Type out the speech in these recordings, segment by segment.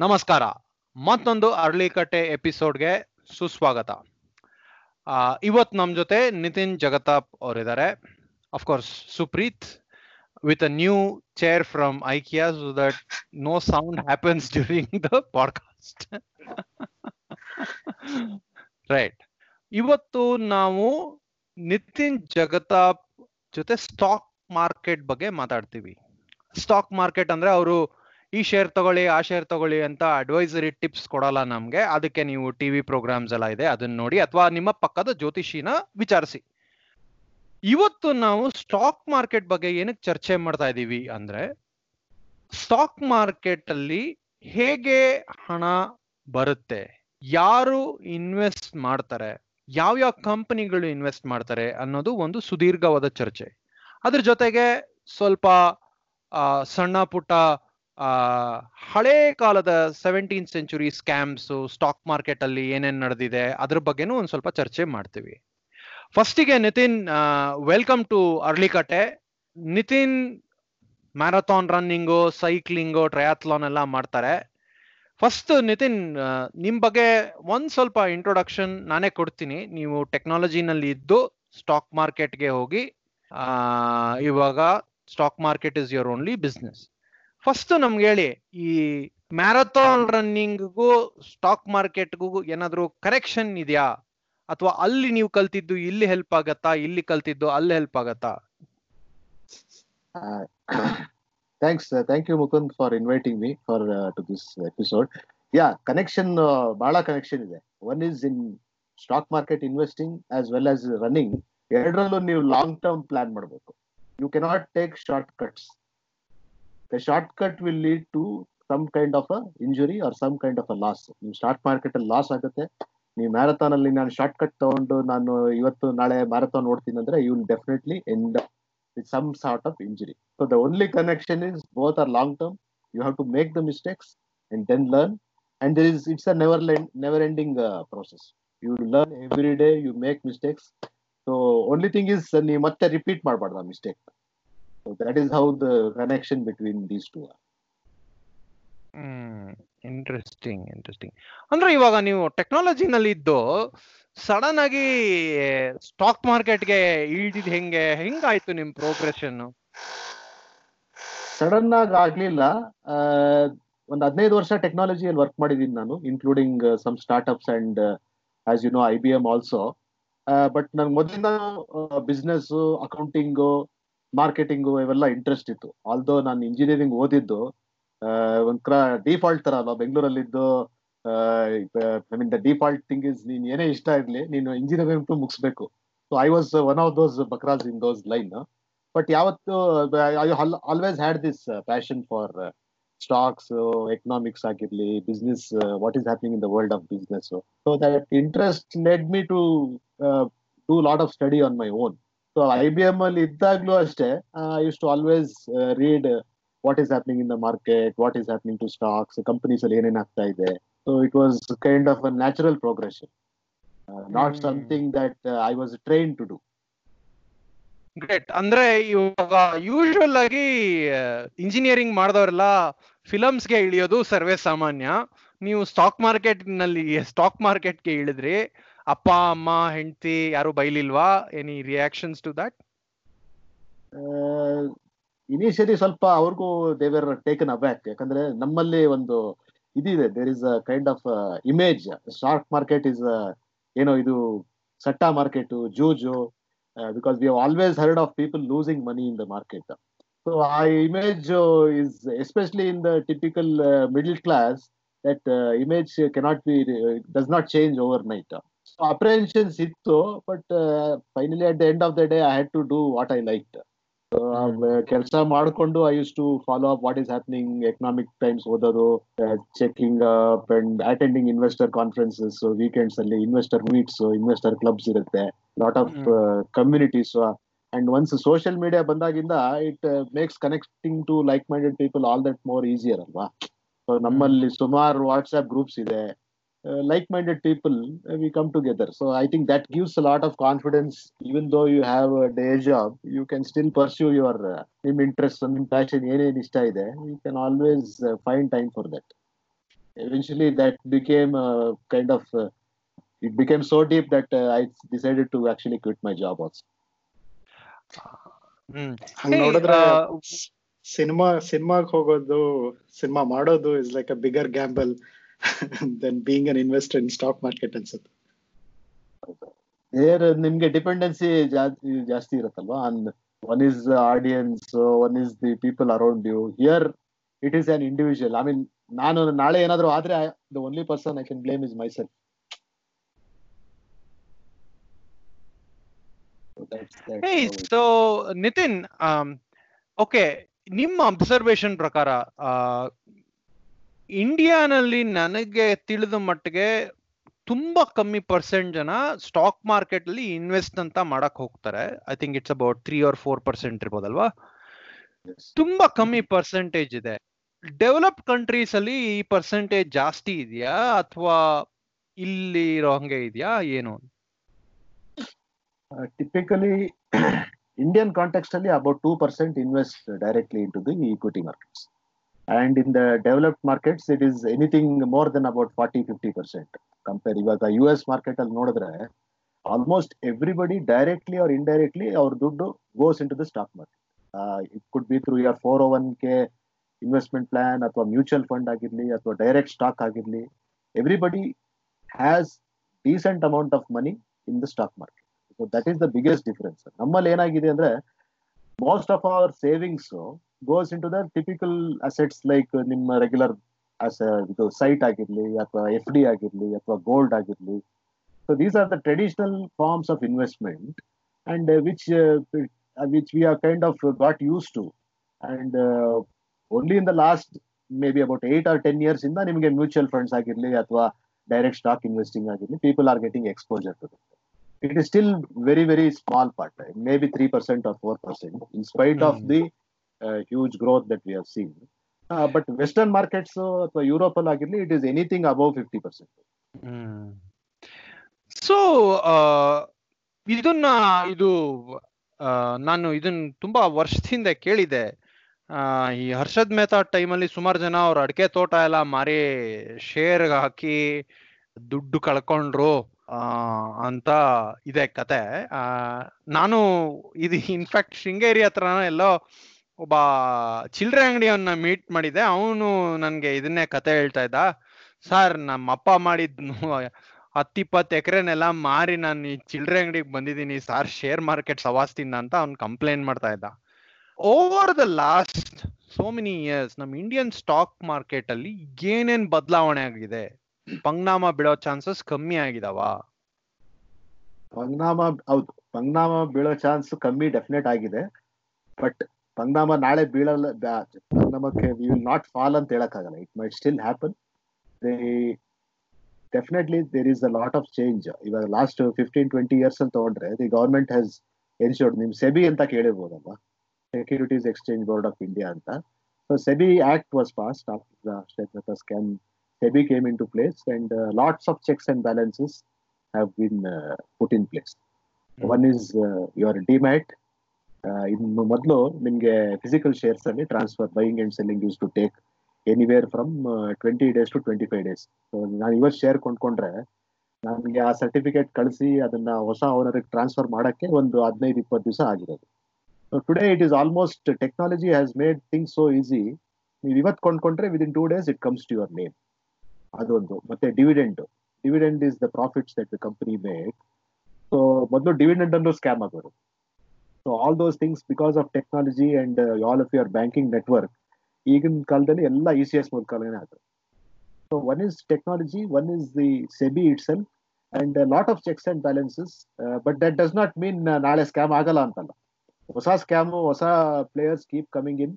ನಮಸ್ಕಾರ. ಮತ್ತೊಂದು ಅರಳಿಕಟ್ಟೆ ಎಪಿಸೋಡ್ಗೆ ಸುಸ್ವಾಗತ. ಇವತ್ತು ನಮ್ಮ ಜೊತೆ ನಿತಿನ್ ಜಗತಾಪ್ ಅವರಿದ್ದಾರೆ. Of course Supreet with a new chair from IKEA so that no sound happens during the podcast right ಇವತ್ತು ನಾವು ನಿತಿನ್ ಜಗತಾಪ್ ಜೊತೆ ಸ್ಟಾಕ್ ಮಾರ್ಕೆಟ್ ಬಗ್ಗೆ ಮಾತಾಡ್ತೀವಿ. ಸ್ಟಾಕ್ ಮಾರ್ಕೆಟ್ ಅಂದ್ರೆ ಅವರು ಈ ಶೇರ್ ತಗೊಳ್ಳಿ, ಆ ಶೇರ್ ತಗೊಳ್ಳಿ ಅಂತ ಅಡ್ವೈಸರಿ ಟಿಪ್ಸ್ ಕೊಡಲ್ಲ ನಮ್ಗೆ. ಅದಕ್ಕೆ ನೀವು ಟಿವಿ ಪ್ರೋಗ್ರಾಮ್ಸ್ ಎಲ್ಲ ಇದೆ, ಅದನ್ನ ನೋಡಿ ಅಥವಾ ನಿಮ್ಮ ಪಕ್ಕದ ಜ್ಯೋತಿಷಿನ ವಿಚಾರಿಸಿ. ಇವತ್ತು ನಾವು ಸ್ಟಾಕ್ ಮಾರ್ಕೆಟ್ ಬಗ್ಗೆ ಏನಕ್ಕೆ ಚರ್ಚೆ ಮಾಡ್ತಾ ಇದ್ದೀವಿ ಅಂದ್ರೆ ಸ್ಟಾಕ್ ಮಾರ್ಕೆಟ್ ಅಲ್ಲಿ ಹೇಗೆ ಹಣ ಬರುತ್ತೆ, ಯಾರು ಇನ್ವೆಸ್ಟ್ ಮಾಡ್ತಾರೆ, ಯಾವ ಯಾವ ಕಂಪನಿಗಳು ಇನ್ವೆಸ್ಟ್ ಮಾಡ್ತಾರೆ ಅನ್ನೋದು ಒಂದು ಸುದೀರ್ಘವಾದ ಚರ್ಚೆ. ಅದ್ರ ಜೊತೆಗೆ ಸ್ವಲ್ಪ ಸಣ್ಣ ಪುಟ್ಟ ಹಳೇ ಕಾಲದ seventeen century scams stock market ಅಲ್ಲಿ ಏನೇನ್ ನಡೆದಿದೆ, ಅದ್ರ ಬಗ್ಗೆನೂ ಒಂದ್ ಸ್ವಲ್ಪ ಚರ್ಚೆ ಮಾಡ್ತೀವಿ. ಫಸ್ಟಿಗೆ Nitin welcome to ಅರ್ಲಿಕಟ್ಟೆ Nitin marathon running cycling triathlon ಎಲ್ಲ ಮಾಡ್ತಾರೆ. ಫಸ್ಟ್ ನಿತಿನ್ ನಿಮ್ ಬಗ್ಗೆ ಒಂದ್ ಸ್ವಲ್ಪ ಇಂಟ್ರೊಡಕ್ಷನ್ ನಾನೇ ಕೊಡ್ತೀನಿ. ನೀವು ಟೆಕ್ನಾಲಜಿನಲ್ಲಿ ಇದ್ದು ಸ್ಟಾಕ್ ಮಾರ್ಕೆಟ್ಗೆ ಹೋಗಿ ಇವಾಗ stock market is your only business first ನಮ್ಗೆ ಹೇಳಿ, ಈ ಮ್ಯಾರಥಾನ್ ರನ್ನಿಂಗ್ಗೂ ಸ್ಟಾಕ್ ಮಾರ್ಕೆಟ್ಗೂ ಏನಾದ್ರು ಕರೆಕ್ಷನ್ ಇದೆಯಾ? ಅಥವಾ ಅಲ್ಲಿ ನೀವು ಕಲ್ತಿದ್ದು ಇಲ್ಲಿ ಹೆಲ್ಪ್ ಆಗತ್ತಾ? ಇಲ್ಲಿ ಕಲ್ತಿದ್ದು ಅಲ್ಲಿ ಹೆಲ್ಪ್ ಆಗತ್ತಾ? Thanks thank you Mukund for inviting me for to this episode yeah connection ಬಹಳ ಕನೆಕ್ಷನ್ ಇದೆ. One is in stock market investing as well as running ಎರಡರಲ್ಲೂ ನೀವು ಲಾಂಗ್ ಟರ್ಮ್ ಪ್ಲಾನ್ ಮಾಡಬೇಕು. You cannot take short cuts short cut will lead to some kind of a injury or some kind of a loss ನೀವು stock market ಅಲ್ಲಿ loss ಆಗುತ್ತೆ. ನೀವು marathon ಅಲ್ಲಿ ನಾನು short cut ತಗೊಂಡು ನಾನು ಇವತ್ತು ನಾಳೆ ಮ್ಯಾರಥಾನ್ ಓಡ್ತೀನಿ ಅಂದ್ರೆ you will definitely end with some sort of injury so the only connection is both are long term you have to make the mistakes and then learn and there is it's a never never ending process you learn every day you make mistakes so only thing is ನೀವು ಮತ್ತೆ repeat ಮಾಡಬಾರ್ದು ಆ mistake so is how the connection between these two are. Interesting interesting ಅಂದ್ರೆ ಇವಾಗ ನೀವು ಟೆಕ್ನಾಲಜಿನಲ್ಲಿ ಇದ್ದು sudden ಆಗಿ stock ಮಾರ್ಕೆಟ್ಗೆ ಇಳಿದಿದ್ ಹೆಂಗೆ? ಹೆಂಗಾಯ್ತು ನಿಮ್ ಪ್ರೋಗ್ರೆಷನ್ ಸಡನ್ ಆಗಿ ಆಗ್ಲಿಲ್ಲ. ಒಂದ್ ಹದಿನೈದು ವರ್ಷ ಟೆಕ್ನಾಲಜಿಯಲ್ಲಿ ವರ್ಕ್ ಮಾಡಿದೀನಿ ನಾನು including some startups and as you know I B M also but ನನ್ ಮೊದಲಿಂದ ಬಿಸ್ನೆಸ್ ಅಕೌಂಟಿಂಗು ಮಾರ್ಕೆಟಿಂಗು ಇವೆಲ್ಲ ಇಂಟ್ರೆಸ್ಟ್ ಇತ್ತು. ಆಲ್ದೋ ನಾನು ಇಂಜಿನಿಯರಿಂಗ್ ಓದಿದ್ದು ಒಂಥರ ಡಿಫಾಲ್ಟ್ ತರ ಅಲ್ವಾ ಬೆಂಗಳೂರಲ್ಲಿದ್ದು I mean the default thing is ನೀನ್ ಏನೇ ಇಷ್ಟ ಇರಲಿ, ನೀನು ಇಂಜಿನಿಯರಿಂಗ್ ಟು ಮುಗಿಸ್ಬೇಕು. So I was one of those ಬಕ್ರಾಜ್ in those line but ಯಾವತ್ತು I always had this passion for stocks economics ಆಗಿರ್ಲಿ business what is happening in the world of business so that interest led me to do lot of study on my own so I B M ಅಲ್ಲಿ ಇದ್ದಾಗ್ಲೂ ಅಷ್ಟೇ use to always read what is happening in the market what is happening to stocks companies ಅಲ್ಲಿ ಏನೇನ್ ಆಗ್ತಾ ಇದೆ. So it was kind of a natural progression not something that I was train to do great ಅಂದ್ರೆ ಇವಾಗ usual ಆಗಿ engineering ಮಾಡಿದವರೆಲ್ಲ ಫಿಲಮ್ಸ್ಗೆ ಇಳಿಯೋದು ಸರ್ವೇ ಸಾಮಾನ್ಯ. ನೀವು ಸ್ಟಾಕ್ ಮಾರ್ಕೆಟ್ನಲ್ಲಿ ಸ್ಟಾಕ್ ಮಾರ್ಕೆಟ್ಗೆ ಇಳಿದ್ರಿ. ಅಪ್ಪ, ಅಮ್ಮ, ಹೆಂಡತಿ ಯಾರು ಬೈಲಿಲ್ವಾ? Any reactions to that initially ಸ್ವಲ್ಪ ಅವ್ರಿಗೂ ದೇವರ್ ಟೇಕನ್ ಅಬ್ಯಾಕ್ ಯಾಕಂದ್ರೆ ನಮ್ಮಲ್ಲಿ ಒಂದು ಇದಿದೆ. There is a kind of image stock market is ಏನೋ ಇದು ಸಟ್ಟಾ ಮಾರ್ಕೆಟ್ ಜೂಜು because we always heard of people losing money in the market so ಆ image is especially in the typical middle class that image cannot be does not change overnight apprehensions ಇತ್ತು but finally at the end of the day I had to do what I like ಕೆಲಸ ಮಾಡಿಕೊಂಡು I use to follow up what is happening Economic Times ಓದೋದು checking up and attending investor conferences weekends ಅಲ್ಲಿ investor meets investor clubs ಇರುತ್ತೆ. Lot of communities and once social media ಬಂದಾಗಿಂದ it makes connecting to like minded people all that more easier ಅಲ್ವಾ? So ನಮ್ಮಲ್ಲಿ ಸುಮಾರು WhatsApp groups ಇದೆ. like minded people uh, we come together so i think that gives a lot of confidence even though you have a day job you can still pursue your uh, interest and passion ಏನೇನ್ ಇಷ್ಟ ಇದೆ you can always uh, find time for that eventually that became uh, kind of uh, it became so deep that uh, I decided to actually quit my job also. Hmm hang Hey, ನೋಡಿದ್ರೆ ಆ, cinema ಸಿನಿಮಾಗ್ ಹೋಗೋದು cinema ಮಾಡೋದು is like a bigger gamble Then being an investor in stock market ಅನ್ಸುತ್ತೆ. ಏರ್ ನಿಮ್ಗೆ dependency ಜಾಸ್ತಿ ಜಾಸ್ತಿ ಇರುತ್ತಲ್ವಾ? On one is audience one is the people around you here it is an individual I mean ನಾನು ನಾಳೆ ಏನಾದ್ರು ಆದ್ರೆ the only person I can blame is myself so Nitin okay ನಿಮ್ಮ ಅಬ್ಸರ್ವೇಷನ್ ಪ್ರಕಾರ ಇಂಡಿಯಾನಲ್ಲಿ ನನಗೆ ತಿಳಿದ ಮಟ್ಟಿಗೆ ತುಂಬಾ ಕಮ್ಮಿ ಪರ್ಸೆಂಟ್ ಜನ ಸ್ಟಾಕ್ ಮಾರ್ಕೆಟ್ ಅಲ್ಲಿ ಇನ್ವೆಸ್ಟ್ ಅಂತ ಮಾಡಕ್ ಹೋಗ್ತಾರೆ. I think it's about three or four percent ಇರ್ಬೋದಲ್ವಾ? ತುಂಬಾ ಕಮ್ಮಿ ಪರ್ಸೆಂಟೇಜ್ ಇದೆ. ಡೆವಲಪ್ ಕಂಟ್ರೀಸ್ ಅಲ್ಲಿ ಈ ಪರ್ಸೆಂಟೇಜ್ ಜಾಸ್ತಿ ಇದೆಯಾ? ಅಥವಾ ಇಲ್ಲಿ ಇರೋ ಹಂಗೆ ಇದೆಯಾ? ಏನು? ಟಿಪಿಕಲಿ ಇಂಡಿಯನ್ ಕಾಂಟೆಕ್ಸ್ಟ್ ಅಲ್ಲಿ to 2% directly directly into the equity markets. And in the developed markets, it is anything more than about 40 50%. Compare ಇವಾಗ ಯು ಎಸ್ ಮಾರ್ಕೆಟ್ ಅಲ್ಲಿ ನೋಡಿದ್ರೆ ಆಲ್ಮೋಸ್ಟ್ ಎವ್ರಿಬಡಿ ಡೈರೆಕ್ಟ್ಲಿ ಅವ್ರ ಇಂಡೈರೆಕ್ಟ್ಲಿ ಅವ್ರ ದುಡ್ಡು goes into the stock market it could be through your four one k investment plan ಅಥವಾ mutual fund ಆಗಿರ್ಲಿ ಅಥವಾ direct stock ಆಗಿರ್ಲಿ everybody has decent amount of money in the stock market so that is the biggest difference ನಮ್ಮಲ್ಲಿ ಏನಾಗಿದೆ ಅಂದ್ರೆ most of our savings goes into the typical assets like ನಿಮ್ಮ regular ಇದು site ಆಗಿರ್ಲಿ ಅಥವಾ ಎಫ್ ಡಿ ಆಗಿರ್ಲಿ ಅಥವಾ ಗೋಲ್ಡ್ ಆಗಿರ್ಲಿ. So these are the traditional forms of investment and which which we are kind of got use to and only in the last maybe about eight or ten years ಇಂದ ನಿಮಗೆ mutual funds ಆಗಿರ್ಲಿ ಅಥವಾ direct stock investing ಆಗಿರ್ಲಿ people are getting exposure to it is still very very small part maybe 3% or 4% in spite of Hmm. the uh, growth that we we seen but western markets ಅಥವಾ Europe ಅಲ್ಲಿ ಆಗಿರ್ಲಿ it is anything above fifty percent so ಇದನ್ನ ಇದು ನಾನು ಇದನ್ನ ತುಂಬಾ ವರ್ಷದಿಂದ ಕೇಳಿದೆ. ಈ ಹರ್ಷದ್ ಮೆಹ್ತಾ ಟೈಮಲ್ಲಿ ಸುಮಾರು ಜನ ಅವ್ರ ಅಡಿಕೆ ತೋಟ ಎಲ್ಲ ಮಾರಿ ಶೇರ್ ಹಾಕಿ ದುಡ್ಡು ಕಳ್ಕೊಂಡ್ರು ಅಂತ ಇದೆ ಕತೆ. ನಾನು ಇದು ಇನ್ಫ್ಯಾಕ್ಟ್ ಶೃಂಗೇರಿ ಹತ್ರ ಎಲ್ಲೋ ಒಬ್ಬ ಚಿಲ್ಲರೆ ಅಂಗಡಿಯವನ್ನ ಮೀಟ್ ಮಾಡಿದೆ. ಅವನು ನನ್ಗೆ ಇದನ್ನೇ ಕತೆ ಹೇಳ್ತಾ ಇದ್ದ. ಸರ್ ನಮ್ಮ ಅಪ್ಪ ಮಾಡಿದ್ನು ಹತ್ತಿಪ್ಪತ್ತು ಎಕರೆನೆಲ್ಲ ಮಾರಿ ನಾನು ಈ ಚಿಲ್ಲರೆ ಅಂಗಡಿಗೆ ಬಂದಿದ್ದೀನಿ. ಸರ್ ಶೇರ್ ಮಾರ್ಕೆಟ್ ಸವಾಸ್ತಿಂದ ಅಂತ ಅವ್ನು ಕಂಪ್ಲೇಂಟ್ ಮಾಡ್ತಾ ಇದ್ದ. Over the last so many years ನಮ್ಮ ಇಂಡಿಯನ್ ಸ್ಟಾಕ್ ಮಾರ್ಕೆಟ್ ಅಲ್ಲಿ ಏನೇನ್ ಬದಲಾವಣೆ ಆಗಿದೆ? ಪಂಗ್ನಾಮ ಬಿಡೋ ಚಾನ್ಸಸ್ ಕಮ್ಮಿ ಆಗಿದಾವ? ಪಂಗ್ನಾಮ, ಹೌದು. ಪಂಗ್ನಾಮ ಬೀಳೋ ಚಾನ್ಸ್ ಕಮ್ಮಿ ಡೆಫಿನೆಟ್ ಆಗಿದೆ. ಬಟ್ ಪರಿಣಾಮ ನಾಳೆ ಬೀಳಲ್ಲ ಪರಿಣಾಮಕ್ಕೆ ವಿ ವಿಲ್ ನಾಟ್ ಫಾಲ್ ಅಂತ ಹೇಳಕ್ಕಾಗಲ್ಲ. It might still happen definitely there is a lot of change ಇವಾಗ ಲಾಸ್ಟ್ ಫಿಫ್ಟೀನ್ ಟ್ವೆಂಟಿ ಇಯರ್ಸ್ ಅಂತ ತಗೊಂಡ್ರೆ ದಿ ಗೌರ್ಮೆಂಟ್ ಹ್ಯಾಸ್ ಎನ್ಶೋರ್ಡ್ ನಿಮ್ ಸೆಬಿ ಅಂತ ಕೇಳಿರ್ಬೋದಲ್ವಾ? Securities exchange board of India ಅಂತ. So SEBI act was passed after scam SEBI came into place and lots of checks and balances have been put in place one is your demat ಇನ್ನು ಮೊದಲು ನಿಮ್ಗೆ physical shares ಅಲ್ಲಿ transfer buying and selling use to take anywhere from twenty days to twenty five days ನಾನು ಇವತ್ತು share ಕೊಂಡ್ಕೊಂಡ್ರೆ ನನಗೆ ಆ certificate ಕಳಿಸಿ ಅದನ್ನ ಹೊಸ ಓನರಿಗೆ ಟ್ರಾನ್ಸ್ಫರ್ ಮಾಡೋಕ್ಕೆ ಒಂದು ಹದಿನೈದು, ಇಪ್ಪತ್ತು ದಿವಸ ಆಗಿರೋದು. Today it is almost technology has made things so easy ನೀವು ಇವತ್ತು ಕೊಂಡ್ಕೊಂಡ್ರೆ within two days it comes to your name ಅದೊಂದು. ಮತ್ತೆ dividend dividend is the profits that the company made so ಮೊದಲು ಡಿವಿಡೆಂಡ್ ಅನ್ನು scam ಆಗೋರು. So all those things because of technology and all of your banking network ಈಗಿನ ಕಾಲದಲ್ಲಿ ಎಲ್ಲ E C S ಮೂಲಕನೇ ಆಗುತ್ತೆ so one is technology one is the SEBI it sell and lot of checks and balances but that does not mean ನಾಳೆ scam ಆಗಲ್ಲ ಅಂತಲ್ಲ. ಹೊಸ scam ಹೊಸ players keep coming in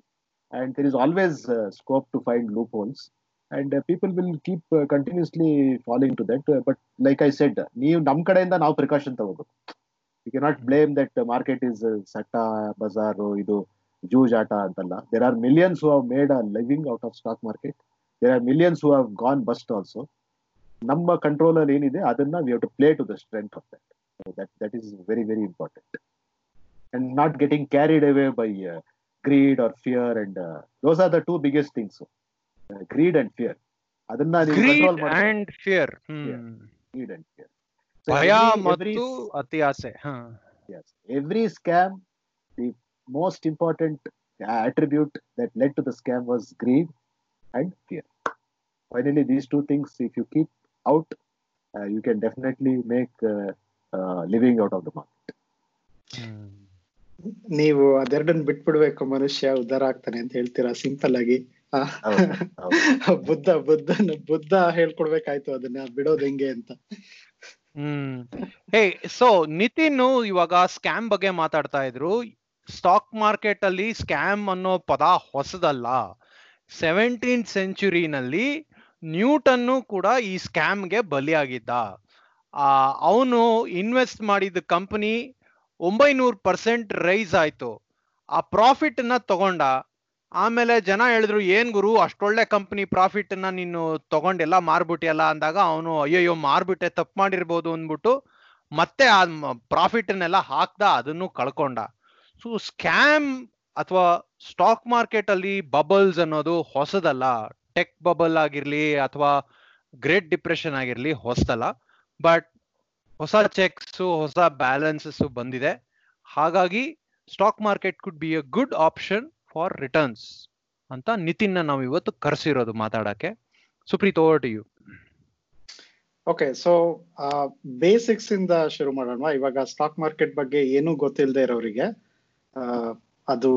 and there is always scope to find loopholes and people will keep continuously following to that but like I said ನೀವು ನಮ್ಮ ಕಡೆಯಿಂದ ನಾವು precaution ತಗೋಬೇಕು. You cannot blame that market is ಸಟ್ಟ Bazaar ಇದು ಜೂಜ್ ಆಟ ಅಂತಲ್ಲ. There are millions who have made a living out of stock market there are millions who have gone bust also ನಮ್ಮ ಕಂಟ್ರೋಲ್ ಅಲ್ಲಿ ಏನಿದೆ ಅದನ್ನ we have to play to the strength of that that that is very very important and not getting carried away by greed or fear and those are the two biggest things greed and fear ಅದನ್ನ ನೀವು greed ಮಾಡಿ greed and fear ಭಯ ಮತ್ತು ಅತಿ ಆಸೆ every scam the most important attribute that led to the scam was greed and fear finally these two things if you keep out you can definitely make living out of the market ನೀವು ಅದೆರಡನ್ನ ಬಿಟ್ಬಿಡ್ಬೇಕು ಮನುಷ್ಯ ಉದ್ಧಾರ ಆಗ್ತಾನೆ ಅಂತ ಹೇಳ್ತೀರಾ? Simple ಆಗಿ. ಬುದ್ಧ ಬುದ್ಧನ ಬುದ್ಧ ಹೇಳ್ಕೊಡ್ಬೇಕಾಯ್ತು ಅದನ್ನ ಬಿಡೋದು ಹೆಂಗೆ ಅಂತ. ಹ್ಮ್. ಹೇ ಸೊ ನಿತಿನ್ ಇವಾಗ ಸ್ಕ್ಯಾಮ್ ಬಗ್ಗೆ ಮಾತಾಡ್ತಾ ಇದ್ರು. ಸ್ಟಾಕ್ ಮಾರ್ಕೆಟ್ ಅಲ್ಲಿ ಸ್ಕ್ಯಾಮ್ ಅನ್ನೋ ಪದ ಹೊಸದಲ್ಲ. ಸೆವೆಂಟೀನ್ ಸೆಂಚುರಿನಲ್ಲಿ ನ್ಯೂಟನ್ನು ಕೂಡ ಈ ಸ್ಕ್ಯಾಮ್ಗೆ ಬಲಿಯಾಗಿದ್ದ. ಅವನು ಇನ್ವೆಸ್ಟ್ ಮಾಡಿದ ಕಂಪನಿ ಒಂಬೈನೂರು ಪರ್ಸೆಂಟ್ ರೈಸ್ ಆಯ್ತು. ಆ ಪ್ರಾಫಿಟ್ನ ತಗೊಂಡ ಆಮೇಲೆ ಜನ ಹೇಳಿದ್ರು, ಏನ್ ಗುರು, ಅಷ್ಟೊಳ್ಳೆ ಕಂಪನಿ ಪ್ರಾಫಿಟ್ ಅನ್ನ ನೀನು ತಗೊಂಡೆಲ್ಲ ಮಾರ್ಬಿಟ್ಟಿಯಲ್ಲ? ಅಂದಾಗ ಅವನು, ಅಯ್ಯಯ್ಯೋ, ಮಾರ್ಬಿಟ್ಟೆ, ತಪ್ಪು ಮಾಡಿರ್ಬೋದು, ಅಂದ್ಬಿಟ್ಟು ಮತ್ತೆ ಆ ಪ್ರಾಫಿಟ್ನೆಲ್ಲ ಹಾಕ್ದ, ಅದನ್ನು ಕಳ್ಕೊಂಡ. ಸೊ ಸ್ಕ್ಯಾಮ್ ಅಥವಾ ಸ್ಟಾಕ್ ಮಾರ್ಕೆಟ್ ಅಲ್ಲಿ ಬಬಲ್ಸ್ ಅನ್ನೋದು ಹೊಸದಲ್ಲ. ಟೆಕ್ ಬಬಲ್ ಆಗಿರ್ಲಿ ಅಥವಾ ಗ್ರೇಟ್ ಡಿಪ್ರೆಷನ್ ಆಗಿರ್ಲಿ ಹೊಸದಲ್ಲ. ಬಟ್ ಹೊಸ ಚೆಕ್ಸ್ ಹೊಸ ಬ್ಯಾಲೆನ್ಸಸ್ ಬಂದಿದೆ. ಹಾಗಾಗಿ stock market could be a good option for returns ಅಂತ ನಿತಿನ್ನ ನಾವು ಇವತ್ತು ಕರೆಸಿರೋದು ಮಾತಾಡಕ್ಕೆ. Supreeth over to you okay so basics ಇಂದ ಶುರು ಮಾಡೋಣ ಇವಾಗ ಸ್ಟಾಕ್ ಮಾರ್ಕೆಟ್ ಬಗ್ಗೆ ಏನೂ ಗೊತ್ತಿಲ್ಲದೆ ಇರೋರಿಗೆ. ಅದು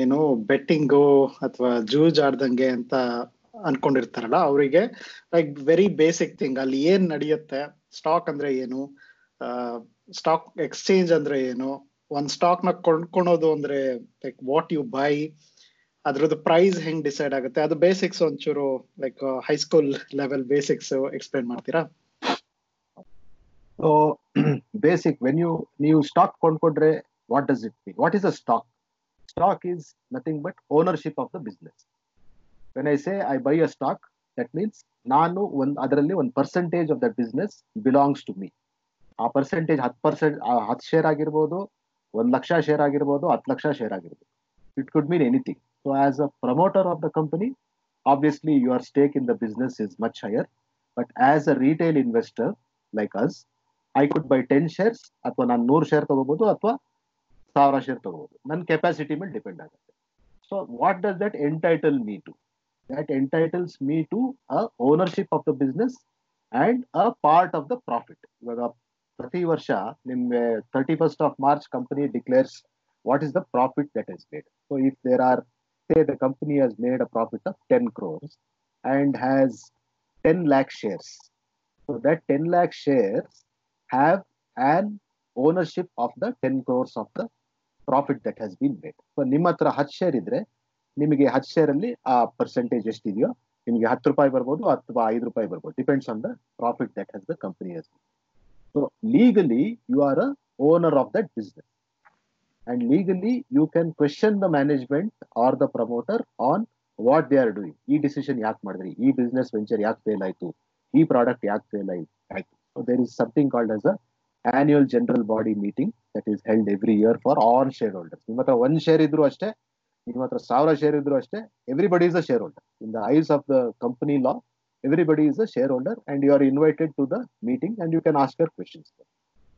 ಏನು ಬೆಟ್ಟಿಂಗು ಅಥವಾ ಜೂಜ್ ಆಡ್ದಂಗೆ ಅಂತ ಅನ್ಕೊಂಡಿರ್ತಾರಲ್ಲ, ಅವರಿಗೆ ಲೈಕ್ ವೆರಿ ಬೇಸಿಕ್ ಥಿಂಗ್ ಅಲ್ಲಿ ಏನ್ ನಡೆಯುತ್ತೆ ಸ್ಟಾಕ್ ಅಂದ್ರೆ ಏನು ಸ್ಟಾಕ್ ಎಕ್ಸ್ಚೇಂಜ್ ಅಂದ್ರೆ ಏನು ಒಂದ್ ಸ್ಟಾಕ್ನ ಕೊಂಡ್ಕೊಳೋದು ಅಂದ್ರೆ ಲೈಕ್ ವಾಟ್ ಯು ಬೈ ಅದ್ರದ್ದು ಪ್ರೈಸ್ ಹೆಂಗ್ ಡಿಸೈಡ್ ಆಗುತ್ತೆ? ಅದು ಬೇಸಿಕ್ಸ್ ಒಂಚೂರು like high school level basics explain ಮಾಡ್ತೀರಾ? ಸೊ ಬೇಸಿಕ್ ವೆನ್ ಯು ನೀವು stock ಕೊಂಡ್ಕೊಂಡ್ರೆ what does it mean what is a stock stock is nothing but ownership of the business when I say I buy a stock that means ನಾನು ಒಂದು, ಅದರಲ್ಲಿ ಒಂದು percentage of that business belongs to me ಆ percentage ಹತ್ತು percent ಹತ್ತು share ಆಗಿರ್ಬೋದು ಒಂದ್ lakh share ಆಗಿರ್ಬೋದು, ಹತ್ತು ಲಕ್ಷ ಶೇರ್ ಆಗಿರ್ಬೋದು. It could mean anything so as a promoter of the company obviously your stake in the business is much higher but as a retail investor like us I could buy ten shares ಅಥವಾ ನಾನು ನೂರು share ತಗೋಬಹುದು ಅಥವಾ ಸಾವಿರ share ತಗೋಬಹುದು ನನ್ನ capacity ಮೇಲೆ depend ಆಗುತ್ತೆ. So what does that entitle me to that entitles me to a ownership of the business and a part of the profit ಇವಾಗ ಪ್ರತಿ ವರ್ಷ ನಿಮ್ಗೆ thirty first of March company declares what is the profit that is made so if there are say the company has made a profit of ten crores and has ten lakh shares so that ten lakh shares have an ownership of the 10 crores of the profit that has been made. ನಿಮ್ಮ ಹತ್ರ ಹತ್ತು share ಇದ್ರೆ ನಿಮಗೆ ಹತ್ತು share ಅಲ್ಲಿ ಆ percentage ಎಷ್ಟಿದೆಯೋ, ನಿಮಗೆ ಹತ್ತು ರೂಪಾಯಿ ಬರ್ಬೋದು ಅಥವಾ ಐದು ರೂಪಾಯಿ ಬರ್ಬೋದು. Depends on the profit that the company so legally you are a owner of that business and legally you can question the management or the promoter on what they are doing ಈ decision ಯಾಕೆ ಮಾಡಿದ್ರಿ? ಈ business venture ಯಾಕೆ fail ಆಯ್ತು? ಈ product ಯಾಕೆ fail ಆಯ್ತು? There is something called as a general body meeting that that is every year for all shareholders ನಿಮ್ಮ ಹತ್ರ ಒಂದ್ ಶೇರ್ ಇದ್ರು ಅಷ್ಟೇ, ನಿಮ್ಮ ಹತ್ರ ಸಾವಿರ ಶೇರ್ ಇದ್ರು ಅಷ್ಟೇ everybody is a shareholder in the eyes of the company law everybody is a shareholder and you are invited to the meeting and you can ask your questions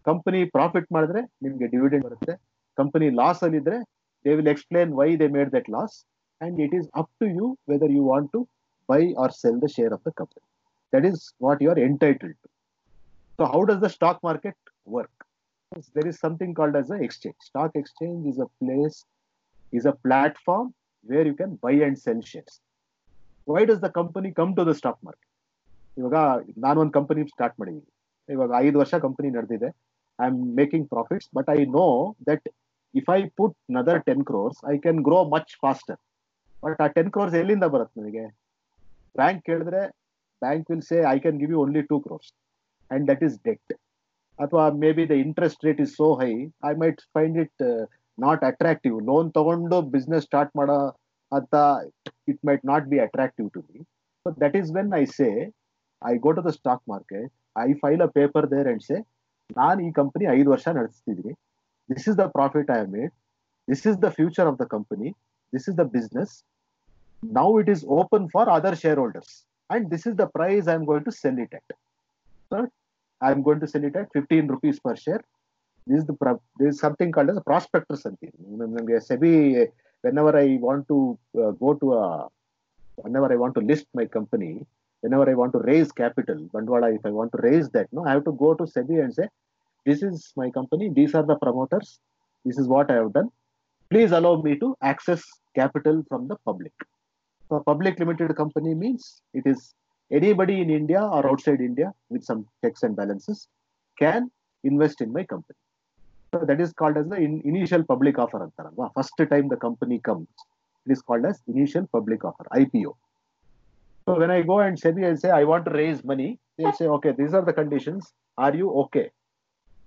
company profit ಮಾಡಿದ್ರೆ ನಿಮ್ಗೆ dividend ಬರುತ್ತೆ company loss ಅಲ್ಲಿ ಇದ್ರೆ they will explain why they made that loss and it is up to you whether you want to buy or sell the share of the company that is what you are entitled to So how does the stock market work? There is something called as an exchange. Stock exchange is a place, is a platform where you can buy and sell shares. Why does the company come to the stock market ಇವಾಗ ನಾನು ಒಂದು company start ಮಾಡಿದ್ದೀನಿ ಇವಾಗ ಐದು ವರ್ಷ company ನಡೆದಿದೆ. I am making profits but I know that if I put another ten crores I can grow much faster but ಆ ten crores ಎಲ್ಲಿಂದ ಬರುತ್ತೆ ನನಗೆ? ಬ್ಯಾಂಕ್ ಕೇಳಿದ್ರೆ bank will say I can give you only two crores and that is debt ಅಥವಾ maybe the interest rate is so high I might find it not attractive loan ತಗೊಂಡು business start ಮಾಡೋ ಅಂತ it might not be attractive to me so that is when I say I go to the stock market I file a paper there and say ನಾನು ಈ company ಐದು ವರ್ಷ ನಡೆಸ್ತಿದ್ದೀನಿ this is the profit I made this is the future of the company this is the business now it is open for other shareholders and this is the price I'm going to sell it at. So, I'm going to sell it at 15 rupees per share. This is the pro- there is something called as a prospectus ಅಂತೀವಿ ನಮಗೆ SEBI whenever I want to uh, go to a whenever I want to list my company, whenever I want to raise capital, Bandwala, if I want to raise that, no, I have to go to SEBI and say, this is my company, these are the promoters, this is what I have done. Please allow me to access capital from the public. So public limited company means it is anybody in India or outside India with some checks and balances can invest in my company. So that is called as the in- initial public offer. ಅಂತಾರಲ್ವಾ? First time the company comes, it is called as initial public offer, IPO. So when I go and SEBI and say I want to raise money, they'll say, okay, these are the conditions. Are you okay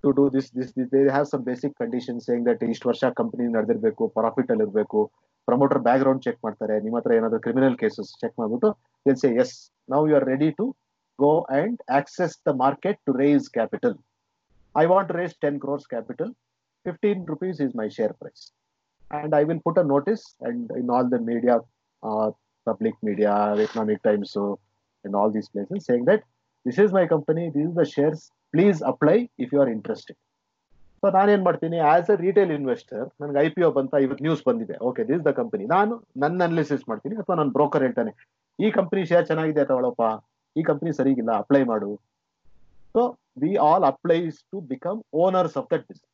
to do this? This, this they have some basic conditions saying that ಇಷ್ಟು ವರ್ಷ company ನಡೆದಿರ್ಬೇಕು profit ಅಲ್ಲಿ ಇರಬೇಕು promoter back ground check ಮಾಡ್ತಾರೆ ನಿಮ್ಮ ಹತ್ರ ಏನಾದ್ರು criminal cases check ಮಾಡ್ಬಿಟ್ಟು they'll say yes now you are ready to go and access the market to raise capital i want to raise 10 crores capital 15 rupees is my share price and i will put a notice and in all the media uh, public media economic times so and all these places saying that this is my company these are the shares please apply if you are interested so ನಾನೇನ್ ಮಾಡ್ತೀನಿ as a retail investor ನನಗೆ I P O ಬಂತ ಇವತ್ತು news ಬಂದಿದೆ okay this the company ನಾನು ನನ್ನ analysis ಮಾಡ್ತೀನಿ ಅಥವಾ ನನ್ನ ಬ್ರೋಕರ್ ಹೇಳ್ತಾನೆ ಈ ಕಂಪನಿ ಶೇರ್ ಚೆನ್ನಾಗಿದೆ ತಗೊಳಪ್ಪ ಈ ಕಂಪನಿ ಸರಿಗಿಲ್ಲ ಅಪ್ಲೈ ಮಾಡು So we all applies to become owners of that business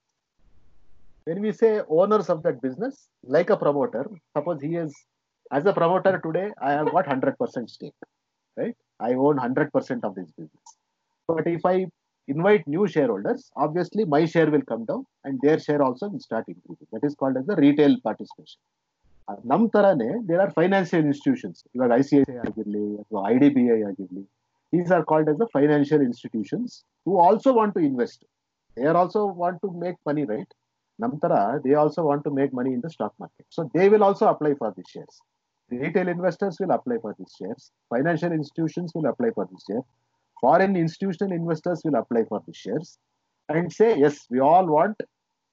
when we say owners of that business like a promoter suppose he is as a promoter today I have got hundred percent stake right I own hundred percent of this business but if I invite new shareholders, obviously my share will come down and their share also will start increasing. That is called as the retail participation. ಅಹ್ ನಮ್ ತರಾನೇ there are financial institutions ಇವಾಗ I C I C ಆಗಿರ್ಲಿ ಅಥವಾ I D B I ಆಗಿರ್ಲಿ these are called as the financial institutions who also want to invest. They are also want to make money, right? Namtara, they also want to make money in the stock market. So they will also apply for these shares. Retail investors will apply for these shares. Financial institutions will apply for these shares. Foreign institutional investors will apply for these shares and say, yes, we all want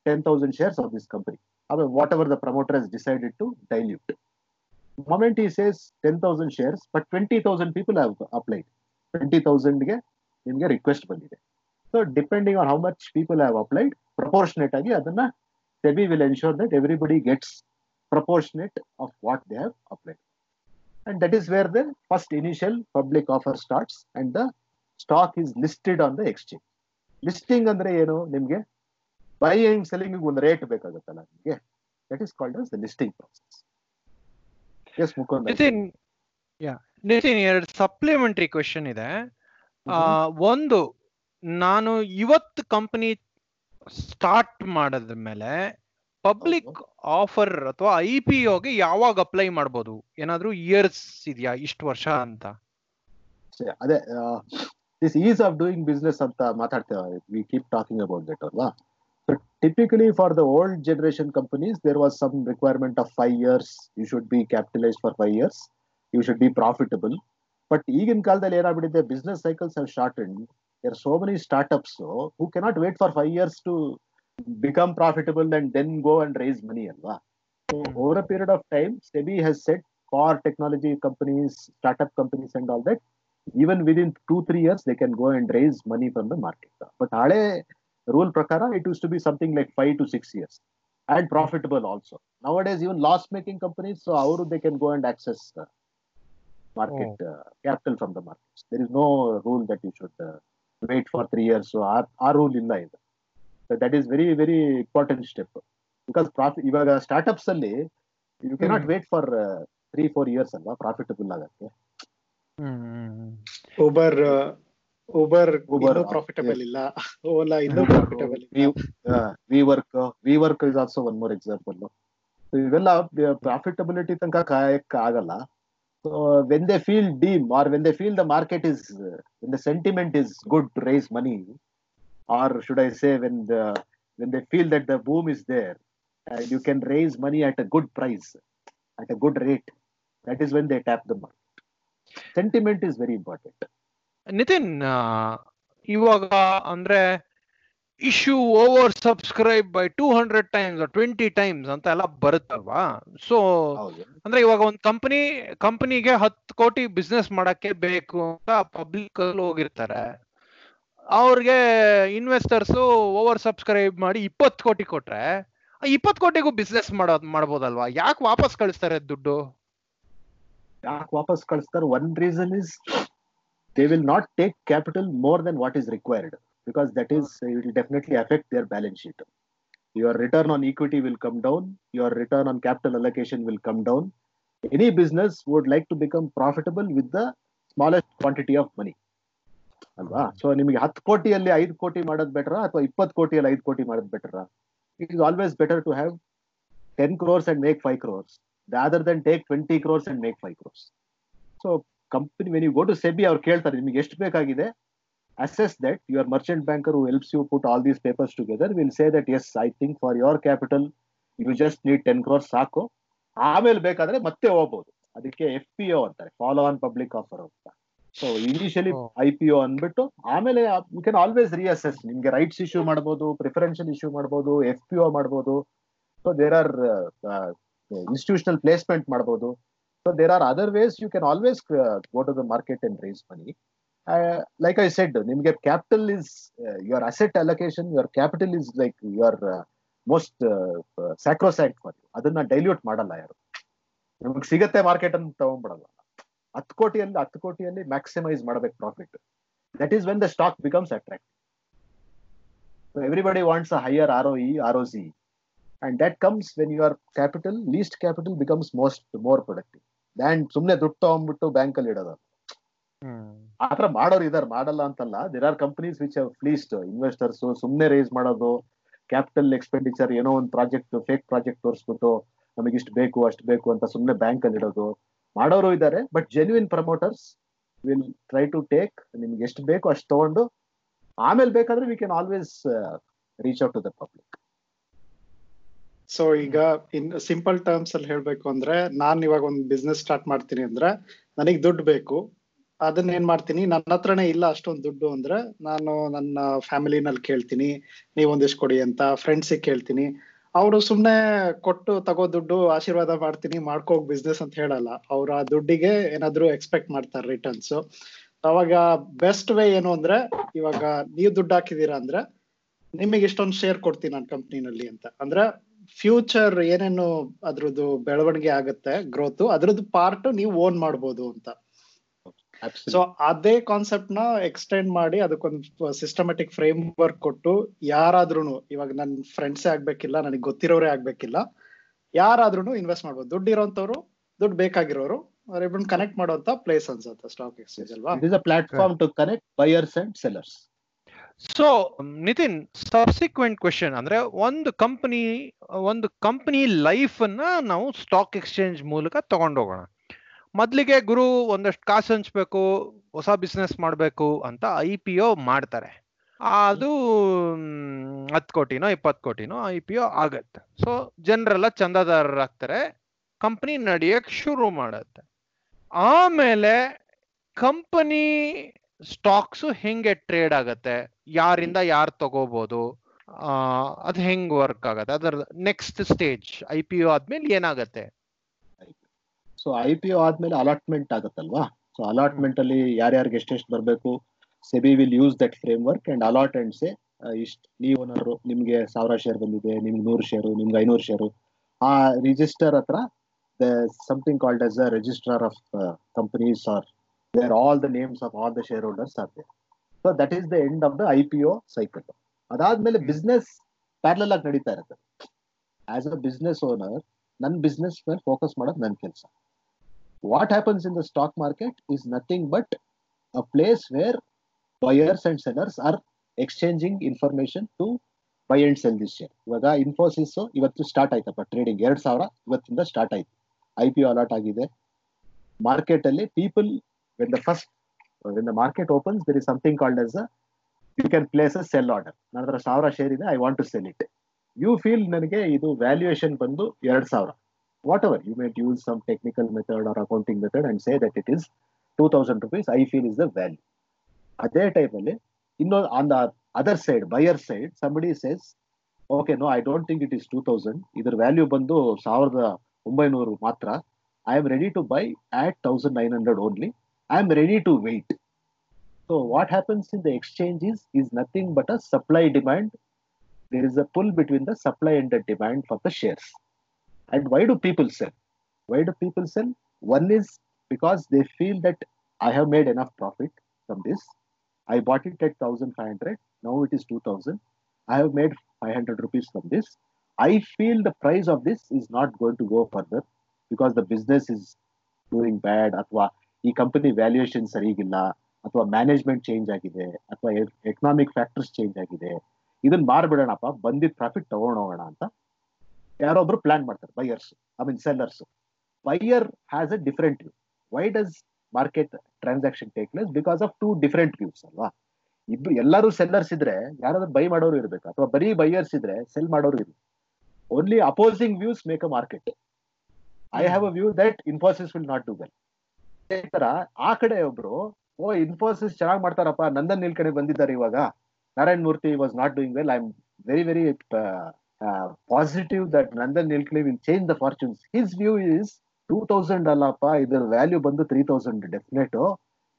10,000 shares of this company. However, whatever the promoter has decided to dilute. Moment he says 10,000 shares, but 20,000 people have applied. 20,000 ಗೆ ನಿಮಗೆ request ಬಂದಿದೆ. So depending on how much people have applied proportionate ಆಗಿ ಅದನ್ನ SEBI will ensure that everybody gets proportionate of what they have applied and that is where the first initial public offer starts and the stock is listed on the exchange listing ಅಂದ್ರೆ ಏನು? ನಿಮ್ಗೆ buying selling ಒಂದು rate ಬೇಕಾಗುತ್ತಲ್ಲ ನಿಮಗೆ. That is called as the listing process yes Mukund Nitin ಎರಡು supplementary question ಇದೆ. ಒಂದು ನಾನು ಇವತ್ತು ಕಂಪನಿ ಸ್ಟಾರ್ಟ್ ಮಾಡಿದ ಮೇಲೆ ಪಬ್ಲಿಕ್ ಆಫರ್ ಅಥವಾ ಐ ಪಿ ಓಗೆ ಯಾವಾಗ ಅಪ್ಲೈ ಮಾಡ್ಬೋದು? ಏನಾದ್ರೂ ಇಯರ್ಸ್ ಇದೆಯಾ ಇಷ್ಟು ವರ್ಷ ಅಂತ? ಅದೇ this is of doing business ಅಂತ ಮಾತಾಡ್ತೇವೆ. We keep talking about that ಅಲ್ವಾ? So typically for the old generation companies there was some requirement of five years you should be capitalise for five years you should be profitable but ಈಗಿನ ಕಾಲದಲ್ಲಿ ಏನಾಗ್ಬಿಟ್ಟಿದೆ business cycles have shortened there so many startups who cannot wait for five years to become profitable and then go and raise money ಅಲ್ವಾ over a period of time SEBI has set for technology companies startup companies and all that even within two three years they can go and raise money from the market but hale rule prakara it used to be something like five to six years and profitable also nowadays even loss making companies so how they can go and access uh, market uh, capital from the markets there is no rule that you should uh, wait for three years so our, our rule illa ಇದು so that is very very important step because profit ಇವಾಗ startups ಅಲ್ಲಿ you cannot Hmm. wait for uh, three four years ಅಲ್ವಾ profitable ಆಗಕ್ಕೆ Uber Uber uh, profitable yes. ಇಲ್ಲ ಓಲಾ ಇನ್ನೂ we profitable we ಇಲ್ಲ work we work is also one more example ಇವೆಲ್ಲ profitability ತನಕ ಕಾಯಕ್ ಆಗಲ್ಲ so when they feel deem or when they feel the market is when the sentiment is good to raise money or should I say when the when they feel that the boom is there you can raise money at a good price at a good rate that is when they tap the market sentiment is very important Nitin ಆ, ಇವಾಗ ಅಂದ್ರೆ issue over subscribe by two hundred times twenty times ಅಂತ ಎಲ್ಲ ಬರುತ್ತಲ್ವಾ? So ಅಂದ್ರೆ ಇವಾಗ ಒಂದು company ಕಂಪನಿಗೆ ಹತ್ತು ಕೋಟಿ ಬಿಸ್ನೆಸ್ ಮಾಡಕ್ಕೆ ಬೇಕು ಅಂತ ಪಬ್ಲಿಕ್ ಅಲ್ಲಿ ಹೋಗಿರ್ತಾರೆ. ಅವ್ರಿಗೆ ಇನ್ವೆಸ್ಟರ್ಸ್ ಓವರ್ ಸಬ್ಸ್ಕ್ರೈಬ್ ಮಾಡಿ ಇಪ್ಪತ್ತು ಕೋಟಿ ಕೊಟ್ರೆ ಆ ಇಪ್ಪತ್ತು ಕೋಟಿಗೂ ಬಿಸ್ನೆಸ್ ಮಾಡೋದ್ ಮಾಡ್ಬೋದಲ್ವಾ? ಯಾಕೆ ವಾಪಸ್ ಕಳಿಸ್ತಾರೆ ದುಡ್ಡು? ಯಾಕೆ ವಾಪಸ್ ಕಳಿಸ್ತಾರೆ? One reason is they will not take capital more than what is required because is is will definitely affect their balance sheet your return on equity will come down your return on capital allocation will come down any business would like to become profitable with the smallest quantity of money ಅಲ್ವಾ? So ನಿಮಗೆ ಹತ್ತು ಕೋಟಿಯಲ್ಲಿ ಐದು ಕೋಟಿ ಮಾಡೋದು ಬೆಟರಾ ಅಥವಾ ಇಪ್ಪತ್ತು ಕೋಟಿಯಲ್ಲಿ ಐದು ಕೋಟಿ ಮಾಡೋದು ಬೆಟರಾ it is always better to have ten crores and make five crores rather than take twenty crores and make five crores so company when you go to SEBI ಅವ್ರು ಕೇಳ್ತಾರೆ ನಿಮಗೆ ಎಷ್ಟು ಬೇಕಾಗಿದೆ? Assess that your merchant banker who helps you put all these papers together will say that yes I think for your capital you just need ten crores ಸಾಕು. ಆಮೇಲೆ ಬೇಕಾದ್ರೆ ಮತ್ತೆ ಹೋಗ್ಬೋದು. ಅದಕ್ಕೆ ಎಫ್ ಪಿ ಒ ಅಂತಾರೆ ಫಾಲೋ ಆನ್ ಪಬ್ಲಿಕ್ ಆಫರ್ ಅಂತ. So initially. I P O ಅಂದ್ಬಿಟ್ಟು ಆಮೇಲೆ ಯು ಕ್ಯಾನ್ ಆಲ್ವೇಸ್ ರಿಅಸೆಸ್ ನಿಮ್ಗೆ ರೈಟ್ಸ್ ಇಶ್ಯೂ ಮಾಡ್ಬೋದು ಪ್ರಿಫರೆನ್ಷಿಯಲ್ ಇಶ್ಯೂ ಮಾಡ್ಬೋದು ಎಫ್ ಪಿ ಒ ಮಾಡ್ಬೋದು. So there are institutional placement ಮಾಡ್ಬೋದು. So there are other ways you can always go to the market and raise money like I said ನಿಮ್ಗೆ capital is your asset allocation your capital is like your most sacrosanct for you ಅದನ್ನ dilute ಮಾಡಲ್ಲ ಯಾರು. ನಿಮ್ಗೆ ಸಿಗತ್ತೆ market ಅನ್ನು ತಗೊಂಡ್ಬಿಡಲ್ಲ. ಹತ್ತು ಕೋಟಿಯಲ್ಲಿ ಹತ್ತು ಕೋಟಿಯಲ್ಲಿ ಮ್ಯಾಕ್ಸಿಮೈಸ್ ಮಾಡಬೇಕು profit that is when the stock becomes attract everybody wants a higher R O E R O C and that comes when your capital least capital becomes most more productive than ಸುಮ್ಮನೆ ದುಡ್ಡು ತಗೊಂಡ್ಬಿಟ್ಟು bank ಅಲ್ಲಿ ಇಡೋದು. ಆತರ ಮಾಡೋರು ಇದಾರೆ. ಮಾಡಲ್ಲ ಅಂತಲ್ಲ. There are companies which have fleeced investors ಸುಮ್ನೆ ರೇಸ್ ಮಾಡೋದು ಕ್ಯಾಪಿಟಲ್ ಎಕ್ಸ್ಪೆಂಡಿಚರ್ ಏನೋ ಒಂದು ಪ್ರಾಜೆಕ್ಟ್ ಫೇಕ್ ಪ್ರಾಜೆಕ್ಟ್ ತೋರಿಸ್ಬಿಟ್ಟು ನಮಗೆ ಇಷ್ಟು ಬೇಕು ಅಷ್ಟು ಬೇಕು ಅಂತ ಸುಮ್ಮನೆ ಬ್ಯಾಂಕ್ ಅಲ್ಲಿ ಇಡೋದು. ಮಾಡೋರು ಇದ್ದಾರೆ but genuine promoters will try to take ನಿಮ್ಗೆ ಎಷ್ಟು ಬೇಕು ಅಷ್ಟು ತಗೊಂಡು ಆಮೇಲೆ ಬೇಕಾದ್ರೆ we can always reach out to the public so ಈಗ ಇನ್ ಸಿಂಪಲ್ ಟರ್ಮ್ಸ್ ಅಲ್ಲಿ ಹೇಳ್ಬೇಕು ಅಂದ್ರೆ ನಾನ್ ಇವಾಗ ಒಂದು ಬಿಸ್ನೆಸ್ ಸ್ಟಾರ್ಟ್ ಮಾಡ್ತೀನಿ ಅಂದ್ರೆ ನನಗೆ ದುಡ್ಡು ಬೇಕು. ಅದನ್ನ ಏನ್ ಮಾಡ್ತೀನಿ, ನನ್ನ ಹತ್ರನೇ ಇಲ್ಲ ಅಷ್ಟೊಂದು ದುಡ್ಡು ಅಂದ್ರೆ ನಾನು ನನ್ನ ಫ್ಯಾಮಿಲಿನಲ್ಲಿ ಕೇಳ್ತೀನಿ, ನೀವೊಂದಿಷ್ಟು ಕೊಡಿ ಅಂತ ಫ್ರೆಂಡ್ಸಿಗೆ ಕೇಳ್ತೀನಿ. ಅವರು ಸುಮ್ನೆ ಕೊಟ್ಟು ತಗೋ ದುಡ್ಡು ಆಶೀರ್ವಾದ ಮಾಡ್ತೀನಿ, ಮಾಡ್ಕೋಗ್ ಬಿಸ್ನೆಸ್ ಅಂತ ಹೇಳಲ್ಲ. ಅವ್ರ ಆ ದುಡ್ಡಿಗೆ ಏನಾದ್ರು ಎಕ್ಸ್ಪೆಕ್ಟ್ ಮಾಡ್ತಾರೆ ರಿಟರ್ನ್ಸ್ ಅವಾಗ ಬೆಸ್ಟ್ ವೇ ಏನು ಅಂದ್ರೆ, ಇವಾಗ ನೀವು ದುಡ್ಡು ಹಾಕಿದೀರಾ ಅಂದ್ರೆ, ನಿಮಗೆ ಇಷ್ಟೊಂದು ಶೇರ್ ಕೊಡ್ತೀನಿ ನನ್ನ ಕಂಪ್ನಿನಲ್ಲಿ ಅಂತ. ಅಂದ್ರೆ ಫ್ಯೂಚರ್ ಏನೇನು ಅದ್ರದ್ದು ಬೆಳವಣಿಗೆ ಆಗುತ್ತೆ ಗ್ರೋತ್ ಅದ್ರದ್ದು ಪಾರ್ಟ್ ನೀವು ಓನ್ ಮಾಡ್ಬೋದು ಅಂತ. ಸೊ ಅದೇ ಕಾನ್ಸೆಪ್ಟ್ನ ಎಕ್ಸ್ಟೆಂಡ್ ಮಾಡಿ ಅದಕ್ಕೊಂದು ಸಿಸ್ಟಮೆಟಿಕ್ ಫ್ರೇಮ್ ವರ್ಕ್ ಕೊಟ್ಟು ಯಾರಾದ್ರೂ ಇವಾಗ ನನ್ನ ಫ್ರೆಂಡ್ಸ್ ಆಗ್ಬೇಕಿಲ್ಲ ನನಗೆ ಗೊತ್ತಿರೋರೇ ಆಗ್ಬೇಕಿಲ್ಲ ಯಾರಾದ್ರೂ ಇನ್ವೆಸ್ಟ್ ಮಾಡ್ಬೋದು. ದುಡ್ಡು ಇರೋಂಥವ್ರು ದುಡ್ಡು ಬೇಕಾಗಿರೋರು ಅವ್ರಿಬ್ರನ್ನ ಕನೆಕ್ಟ್ ಮಾಡುವಂತ ಪ್ಲೇಸ್ ಅನ್ಸುತ್ತೆ ಸ್ಟಾಕ್ ಎಕ್ಸ್ಚೇಂಜ್ ಅಲ್ವಾ? It is a platform to connect buyers and sellers so Nitin subsequent question ಅಂದ್ರೆ ಒಂದು ಕಂಪನಿ ಒಂದು ಕಂಪನಿ ಲೈಫ್ ಅನ್ನ ನಾವು ಸ್ಟಾಕ್ ಎಕ್ಸ್ಚೇಂಜ್ ಮೂಲಕ ತಗೊಂಡೋಗೋಣ ಮೊದ್ಲಿಗೆ ಗುರು ಒಂದಷ್ಟು ಕಾಸು ಹಂಚ್ಬೇಕು, ಹೊಸ ಬಿಸ್ನೆಸ್ ಮಾಡಬೇಕು ಅಂತ ಐ ಪಿ ಒ ಮಾಡ್ತಾರೆ. ಅದು ಹತ್ತು ಕೋಟಿನೋ ಇಪ್ಪತ್ತು ಕೋಟಿನೋ ಐ ಪಿ ಒ ಆಗತ್ತೆ. ಸೊ ಜನರೆಲ್ಲ ಚಂದಾದಾರರಾಗ್ತಾರೆ. ಕಂಪನಿ ನಡೆಯಕ್ಕೆ ಶುರು ಮಾಡತ್ತೆ. ಆಮೇಲೆ ಕಂಪನಿ ಸ್ಟಾಕ್ಸ್ ಹೆಂಗೆ ಟ್ರೇಡ್ ಆಗತ್ತೆ, ಯಾರಿಂದ ಯಾರು ತಗೋಬಹುದು ಅದು ಹೆಂಗ್ ವರ್ಕ್ ಆಗತ್ತೆ ಅದರ next stage I P O ಆದ್ಮೇಲೆ ಏನಾಗತ್ತೆ. ಸೊ ಐ ಪಿ ಒ ಆದ್ಮೇಲೆ ಅಲಾಟ್ಮೆಂಟ್ ಆಗತ್ತಲ್ವಾ? ಸೊ ಅಲಾಟ್ಮೆಂಟ್ ಅಲ್ಲಿ ಯಾರ್ಯಾರಿಗೆ ಎಷ್ಟೆಷ್ಟು ಬರಬೇಕು SEBI will use that framework and allot and say ಇಷ್ಟು ನೀವು ಓನರು ನಿಮ್ಗೆ ಸಾವಿರ ಶೇರ್ ಬಂದಿದೆ ನಿಮ್ಗೆ ನೂರು ಶೇರು ನಿಮ್ಗೆ ಐನೂರು ಶೇರು ಆ ರಿಜಿಸ್ಟರ್ ಹತ್ರ the something called as a registrar of companies are there all the names of all the shareholders are there so that is the end of the I P O cycle ಅದಾದ್ಮೇಲೆ business parallel ಆಗಿ ನಡೀತಾ ಇರುತ್ತೆ. As a business owner ನನ್ನ business ಮೇಲೆ focus ಮಾಡೋದು ನನ್ನ ಕೆಲಸ. What happens in the stock market is nothing but a place where buyers and sellers are exchanging information to buy and sell this share ಇವಾಗ ಇನ್ಫೋಸಿಸ್ ಇವತ್ತು ಸ್ಟಾರ್ಟ್ ಆಯ್ತಪ್ಪ trading ಎರಡ್ ಸಾವಿರ ಇವತ್ತಿಂದ ಸ್ಟಾರ್ಟ್ ಆಯ್ತು. ಐ ಪಿ ಅಲಾಟ್ ಆಗಿದೆ. ಮಾರ್ಕೆಟ್ ಅಲ್ಲಿ people when the first when the market opens there is something called as you can place a sell order ನನ್ನ ಹತ್ರ ಸಾವಿರ ಶೇರ್ ಇದೆ I want to sell it you feel ನನಗೆ ಇದು valuation ಬಂದು ಎರಡ್ ಸಾವಿರ. Whatever you might use some technical method or accounting method and say that it is two thousand rupees I feel is the value ಅದೇ type ಅಲ್ಲಿ ಇನ್ನೊಂದು on the other side buyer side somebody says okay no I don't think it is two thousand ಇದ್ರ value ಬಂದು ಸಾವಿರದ ಒಂಬೈನೂರು ಮಾತ್ರ I am ready to buy at thousand nine hundred only I am ready to wait so what happens in the exchange is is nothing but a supply demand there is a pull between the supply and the demand for the shares. And why do people sell? Why do people sell? One is because they feel that I have made enough profit from this. I bought it at 1500, now it is 2000. I have made 500 rupees from this. I feel the price of this is not going to go further because the business is doing bad ಅಥವಾ ಈ company valuation ಸರಿಗಿಲ್ಲ ಅಥವಾ management change ಆಗಿದೆ ಅಥವಾ economic factors change ಆಗಿದೆ ಇದನ್ನ ಮಾರ್ಬಿಡೋಣಪ್ಪ ಬಂದಿದ್ದ ಪ್ರಾಫಿಟ್ ತಗೊಂಡೋಗೋಣ ಅಂತ ಯಾರೊಬ್ರು ಪ್ಲಾನ್ ಮಾಡ್ತಾರೆ buyers I mean sellers buyer has a different view why does market transaction take place because of two different views ಅಲ್ವಾ? ಇಬ್ರು, ಎಲ್ಲರೂ ಸೆಲ್ಲರ್ಸ್ ಇದ್ರೆ, ಯಾರಾದ್ರೂ ಬೈ ಮಾಡೋರು ಇರ್ಬೇಕು. ಅಥವಾ ಬರೀ ಬೈಯರ್ಸ್ ಇದ್ರೆ ಸೆಲ್ ಮಾಡೋರು ಇರ್ಬೇಕು only opposing views make a market I have a view that Infosys will not do well ಅದೇ ತರ, ಆ ಕಡೆ ಒಬ್ರು, ಓ ಇನ್ಫೋಸಿಸ್ ಚೆನ್ನಾಗಿ ಮಾಡ್ತಾರಪ್ಪ, ನಂದನ್ ನಿಲ್ಕಡೆ ಬಂದಿದ್ದಾರೆ ಇವಾಗ. Narayan Murthy was not doing well I am very very positive that Nandan Nilekani will change the fortunes his view is two thousand ಅಲ್ಲಪ್ಪ, ಇದರ ವ್ಯಾಲ್ಯೂ ಬಂದು ತ್ರೀ ತೌಸಂಡ್ ಡೆಫಿನೆಟ್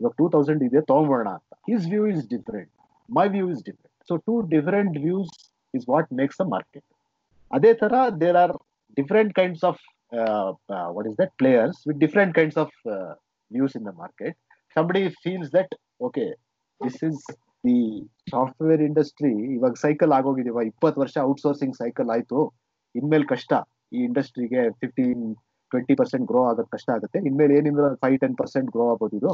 ಇವಾಗ ಟೂ ತೌಸಂಡ್ ಇದೆ ತಗೊಂಬೋಣ ಅಂತ. His view is different my view is different so two different views is what makes a market ಅದೇ ತರ there are different kinds of what is that players with different kinds of views in the market somebody feels that, okay, this is the software industry ಇವಾಗ cycle ಆಗೋಗಿದೆ. ಇವಾಗ ಇಪ್ಪತ್ತು ವರ್ಷ outsourcing cycle ಆಯ್ತು. ಇನ್ಮೇಲೆ ಕಷ್ಟ. ಈ ಇಂಡಸ್ಟ್ರಿಗೆ ಫಿಫ್ಟೀನ್ ಟ್ವೆಂಟಿ ಪರ್ಸೆಂಟ್ ಗ್ರೋ ಆಗೋದು ಕಷ್ಟ ಆಗುತ್ತೆ. ಇನ್ಮೇಲೆ ಏನಿಲ್ಲ ಫೈವ್ ಟೆನ್ ಪರ್ಸೆಂಟ್ ಗ್ರೋ ಆಗೋದು ಇದು.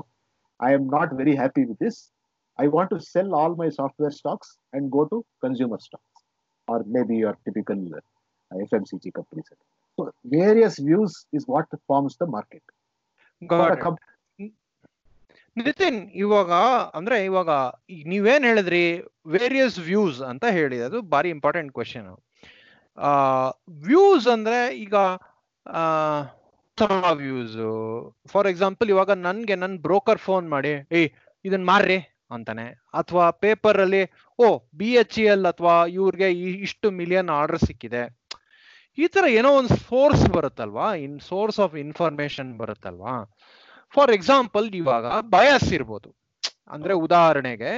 I am not very happy with this I want to sell all my software stocks and go to consumer stocks or maybe your typical F M C G companies so various views is what forms the market Nitin, ಇವಾಗ, ಅಂದ್ರೆ ಇವಾಗ ನೀವೇನ್ ಹೇಳಿದ್ರಿ various views ಅಂತ ಹೇಳಿದೆ. ಅದು ಬಾರಿ important question views ಅಂದ್ರೆ ಈಗ ವ್ಯೂಸ್ ಫಾರ್ ಎಕ್ಸಾಂಪಲ್ ಇವಾಗ ನನ್ಗೆ ನನ್ ಬ್ರೋಕರ್ ಫೋನ್ ಮಾಡಿ, ಏಯ್, ಇದನ್ ಮಾರ್ರಿ, ಅಂತಾನೆ. ಅಥವಾ ಪೇಪರ್ ಅಲ್ಲಿ O B H E L ಅಥವಾ ಇವ್ರಿಗೆ ಇಷ್ಟು ಮಿಲಿಯನ್ ಆರ್ಡರ್ ಸಿಕ್ಕಿದೆ. ಈ ತರ ಏನೋ ಒಂದು ಸೋರ್ಸ್ ಬರುತ್ತಲ್ವಾ? ಇನ್ ಸೋರ್ಸ್ ಆಫ್ ಇನ್ಫಾರ್ಮೇಶನ್ ಬರುತ್ತಲ್ವಾ? ಫಾರ್ ಎಕ್ಸಾಂಪಲ್ ಇವಾಗ ಬಯಸ್ ಇರ್ಬೋದು. ಅಂದ್ರೆ ಉದಾಹರಣೆಗೆ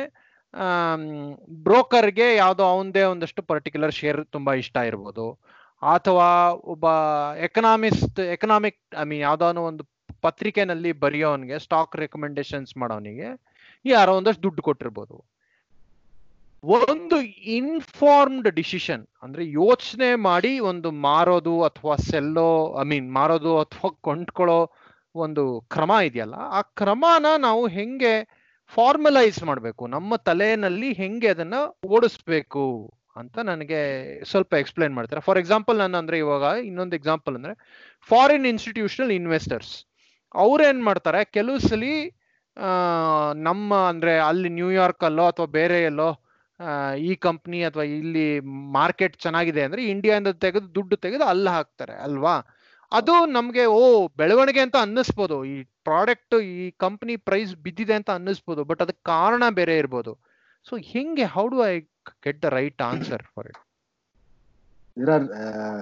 ಬ್ರೋಕರ್ಗೆ ಯಾವುದೋ ಅವನದೇ ಒಂದಷ್ಟು ಪರ್ಟಿಕ್ಯುಲರ್ ಶೇರ್ ತುಂಬಾ ಇಷ್ಟ ಇರ್ಬೋದು. ಅಥವಾ ಒಬ್ಬ ಎಕನಾಮಿಸ್ಟ್ ಎಕನಾಮಿಕ್ ಐ ಮೀನ್ ಯಾವ್ದಾನೋ ಒಂದು ಪತ್ರಿಕೆನಲ್ಲಿ ಬರೆಯೋನ್ಗೆ ಸ್ಟಾಕ್ ರೆಕಮೆಂಡೇಶನ್ಸ್ ಮಾಡೋನಿಗೆ ಯಾರೋ ಒಂದಷ್ಟು ದುಡ್ಡು ಕೊಟ್ಟಿರ್ಬೋದು. ಒಂದು ಇನ್ಫಾರ್ಮ್ಡ್ ಡಿಸಿಷನ್ ಅಂದ್ರೆ ಯೋಚನೆ ಮಾಡಿ ಒಂದು ಮಾರೋದು ಅಥವಾ ಸೆಲ್ಲೋ ಐ ಮೀನ್ ಮಾರೋದು ಅಥವಾ ಕೊಂಡ್ಕೊಳ್ಳೋ ಒಂದು ಕ್ರಮ ಇದೆಯಲ್ಲ, ಆ ಕ್ರಮನ ನಾವು ಹೆಂಗೆ ಫಾರ್ಮಲೈಸ್ ಮಾಡಬೇಕು? ನಮ್ಮ ತಲೆಯಲ್ಲಿ ಹೆಂಗೆ ಅದನ್ನ ಓಡಿಸ್ಬೇಕು ಅಂತ ನನಗೆ ಸ್ವಲ್ಪ ಎಕ್ಸ್ಪ್ಲೈನ್ ಮಾಡ್ತಾರೆ? ಫಾರ್ ಎಕ್ಸಾಂಪಲ್ ನಾನು ಅಂದ್ರೆ ಇವಾಗ ಇನ್ನೊಂದು ಎಕ್ಸಾಂಪಲ್ ಅಂದ್ರೆ ಫಾರಿನ್ ಇನ್ಸ್ಟಿಟ್ಯೂಷನಲ್ ಇನ್ವೆಸ್ಟರ್ಸ್ ಅವ್ರೇನ್ ಮಾಡ್ತಾರೆ? ಕೆಲವು ಸಲ ನಮ್ಮ ಅಂದ್ರೆ ಅಲ್ಲಿ ನ್ಯೂಯಾರ್ಕ್ ಅಲ್ಲೋ ಅಥವಾ ಬೇರೆ ಎಲ್ಲೋ ಈ ಕಂಪ್ನಿ ಅಥವಾ ಇಲ್ಲಿ ಮಾರ್ಕೆಟ್ ಚೆನ್ನಾಗಿದೆ ಅಂದ್ರೆ ಇಂಡಿಯಾದಿಂದ ತೆಗೆದು ದುಡ್ಡು ತೆಗೆದು ಅಲ್ಲಿ ಹಾಕ್ತಾರೆ, ಅಲ್ವಾ? ಅದು ನಮ್ಗೆ ಓ ಬೆಳವಣಿಗೆ ಅಂತ ಅನ್ನಿಸ್ಬೋದು. ಈ ಪ್ರಾಡಕ್ಟ್ ಈ ಕಂಪ್ನಿ ಪ್ರೈಸ್ ಬಿದ್ದಿದೆ ಅಂತ ಅನ್ನಿಸ್ಬೋದು ಬಟ್ ಅದಕ್ಕೆ ಕಾರಣ ಬೇರೆ ಇರ್ಬೋದು. ಸೊ ಹೆಂಗೆ how do I get the right answer for it there are uh,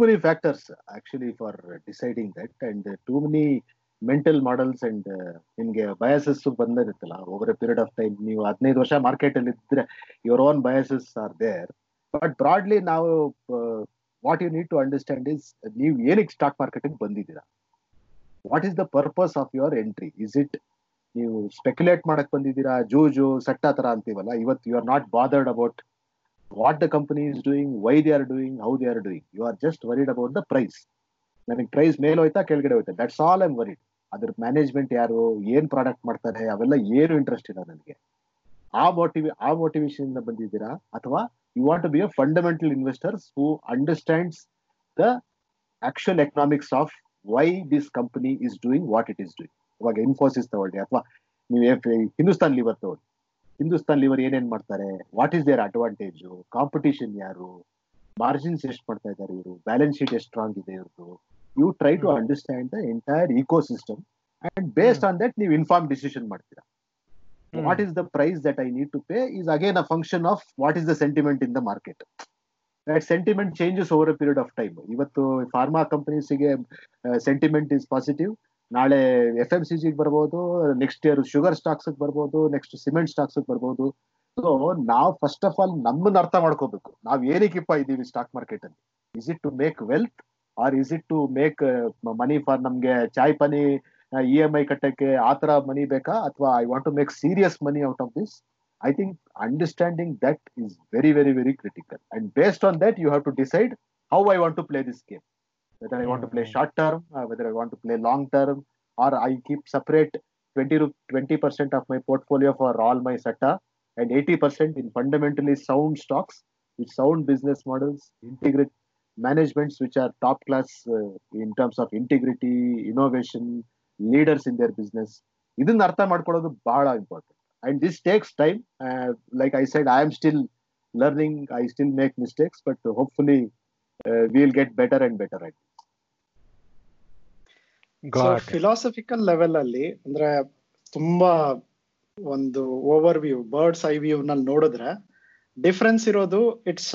many factors actually for deciding that and uh, too many mental models and ನಿಮ್ಗೆ biases ಬಂದಿರುತ್ತಲ್ಲ over a period of time ನೀವು ಹದಿನೈದು ವರ್ಷ market ಅಲ್ಲಿ ಇದ್ರೆ your own biases are there but broadly ನಾವು what you need to understand is ನೀವು ಏನಕ್ಕೆ stock ಮಾರ್ಕೆಟಿಗೆ ಬಂದಿದ್ದೀರಾ? What is the purpose of your entry is it ನೀವು ಸ್ಪೆಕ್ಯುಲೇಟ್ ಮಾಡಕ್ ಬಂದಿದ್ದೀರಾ? ಜೂಜು ಸಟ್ಟ ತರ ಅಂತೀವಲ್ಲ, ಇವತ್ತು you are not bothered about what the company is doing why they are doing how they are doing you are just worried about the price ನನಗೆ price ಮೇಲೆ ಹೋಯ್ತಾ, ಕೆಳಗಡೆ ಹೋಯ್ತಾ. ದಟ್ಸ್ ಆಲ್ ಐಮ್ ವರಿಡ್ ಅದ್ರ ಮ್ಯಾನೇಜ್ಮೆಂಟ್ ಯಾರು, ಏನ್ product ಮಾಡ್ತಾರೆ, ಅವೆಲ್ಲ ಏನು ಇಂಟ್ರೆಸ್ಟ್ ಇಲ್ಲ ನನಗೆ. ಆ ಮೋಟಿವ್ ಆ ಮೋಟಿವೇಶನ್ ಇಂದ ಬಂದಿದ್ದೀರಾ? ಅಥವಾ you want to be a fundamental investors who understands the actual economics of why this company is doing what it is doing. ಇವಾಗ ಇನ್ಫೋಸಿಸ್ ತಗೊಳ್ಳಿ ಅಥವಾ ನೀವು ಹಿಂದೂಸ್ತಾನ್ ಲಿವರ್ ತಗೊಳ್ಳಿ. ಹಿಂದೂಸ್ತಾನ್ ಲಿವರ್ ಏನೇನ್ ಮಾಡ್ತಾರೆ? What is their advantage competition ಯಾರು? ಮಾರ್ಜಿನ್ಸ್ ಎಷ್ಟು ಮಾಡ್ತಾ ಇದ್ದಾರೆ ಇವರು? ಬ್ಯಾಲೆನ್ಸ್ ಶೀಟ್ ಎಷ್ಟು ಸ್ಟ್ರಾಂಗ್ ಇದೆ ಇವ್ರದ್ದು you try to understand the entire ecosystem and based on that ನೀವು ಇನ್ಫಾರ್ಮ್ ಡಿಸಿಷನ್ ಮಾಡ್ತೀರಾ. What is the price that I need to pay is again a function of what is the sentiment in the market. That sentiment changes over a period of time. ಇವತ್ತು pharma ಕಂಪನೀಸ್ಗೆ sentiment is positive ನಾಳೆ F M C ಜಿಗೆ ಬರ್ಬೋದು next year sugar stocks ಬರ್ಬೋದು next cement stocks ಬರ್ಬೋದು. So ನಾವು first of all ನಮ್ಮನ್ನ ಅರ್ಥ ಮಾಡ್ಕೋಬೇಕು. ನಾವ್ ಏನಕ್ಕಿಪ್ಪ ಇದೀವಿ ಸ್ಟಾಕ್ ಮಾರ್ಕೆಟ್ ಅಲ್ಲಿ? Is it to make wealth or is it to make money for ನಮ್ಗೆ ಚಾಯ್ ಪನಿ ಇ ಎಂ ಐ ಕಟ್ಟಕ್ಕೆ ಆ ತರ ಮನಿ ಬೇಕಾ? ಅಥವಾ I want to make serious money out of this I think understanding that is very very very critical and based on that you have to decide how I want to play this game whether I want to play short term whether I want to play long term or I keep separate twenty ರು twenty percent of my portfolio for all my ಸೆಟಾ and 80% in fundamentally sound stocks with sound business models, integrate managements which are top class uh, in terms of integrity, innovation, leaders in their business ಇದನ್ನ ಅರ್ಥ ಮಾಡ್ಕೊಳ್ಳೋದು ಬಹಳ important and this takes time like I said I am still learning I still make mistakes but hopefully will get better and better ಆಗಿ philosophical level ಅಲ್ಲಿ ಅಂದ್ರೆ ತುಂಬಾ ಒಂದು overview birds eye view ನಲ್ಲಿ ನೋಡಿದ್ರೆ ಡಿಫ್ರೆನ್ಸ್ ಇರೋದು it's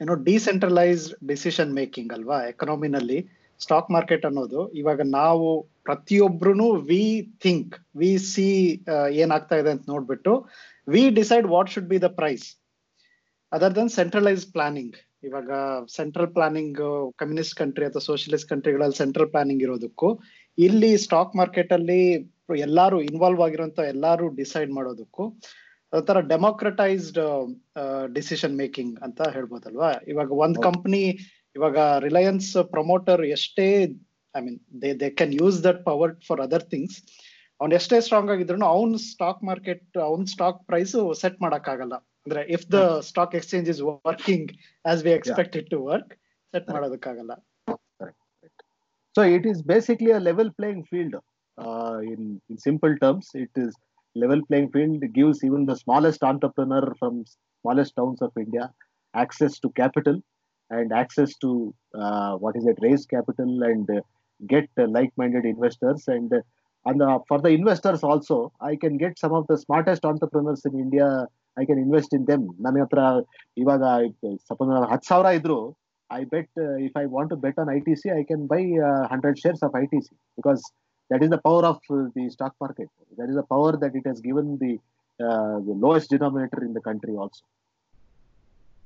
ಏನೋ decentralised decision making ಅಲ್ವಾ ಎಕನಾಮಿನಲ್ಲಿ ಸ್ಟಾಕ್ ಮಾರ್ಕೆಟ್ ಅನ್ನೋದು ಇವಾಗ ನಾವು ಪ್ರತಿಯೊಬ್ರು ವಿ ಥಿಂಕ್ ವಿ ಸಿ ಏನಾಗ್ತಾ ಇದೆ ಅಂತ ನೋಡ್ಬಿಟ್ಟು we decide what should be the price other than centralise planning ಇವಾಗ ಸೆಂಟ್ರಲ್ ಪ್ಲಾನಿಂಗ್ ಕಮ್ಯುನಿಸ್ಟ್ ಕಂಟ್ರಿ ಅಥವಾ ಸೋಷಿಯಲಿಸ್ಟ್ ಕಂಟ್ರಿಗಳಲ್ಲಿ ಸೆಂಟ್ರಲ್ ಪ್ಲಾನಿಂಗ್ ಇರೋದಕ್ಕೂ ಇಲ್ಲಿ ಸ್ಟಾಕ್ ಮಾರ್ಕೆಟ್ ಅಲ್ಲಿ ಎಲ್ಲಾರು ಇನ್ವಾಲ್ವ್ ಆಗಿರುವಂತ ಎಲ್ಲಾರು ಡಿಸೈಡ್ ಮಾಡೋದಕ್ಕೂ ತರ ಡೆಮೋಕ್ರಟೈಸ್ಡ್ ಡಿಸಿಷನ್ ಮೇಕಿಂಗ್ ಅಂತ ಹೇಳ್ಬೋದಲ್ವಾ? ಇವಾಗ ಒಂದ್ ಕಂಪ್ನಿ ಇವಾಗ ರಿಲಯನ್ಸ್ ಪ್ರಮೋಟರ್ ಎಷ್ಟೇ I mean they they can use that power for other things ಅವ್ನ್ ಎಷ್ಟೇ ಸ್ಟ್ರಾಂಗ್ ಆಗಿದ್ರು ಅವ್ನ್ ಸ್ಟಾಕ್ ಮಾರ್ಕೆಟ್ ಅವ್ನ್ ಸ್ಟಾಕ್ ಪ್ರೈಸ್ ಸೆಟ್ ಮಾಡಕ್ ಆಗಲ್ಲ ಅಂದ್ರೆ if the stock exchange is working as we expect it to work set ಮಾಡೋದಕ್ಕಾಗಲ್ಲ. So it is basically a level playing field in in simple terms it is level playing field gives even the smallest entrepreneur from smallest towns of india access to capital. and access to uh, what is it raise capital and uh, get uh, like-minded investors and and for the investors also i can get some of the smartest entrepreneurs in india i can invest in them ನನ್ನ ಹತ್ರ ಇವಾಗ suppose ಹತ್ತು ಸಾವಿರ ಇದ್ರು I bet if I want to bet on I T C I can buy hundred shares of I T C because that is the power of uh, the stock market that is the power that it has given the, uh, the lowest denominator in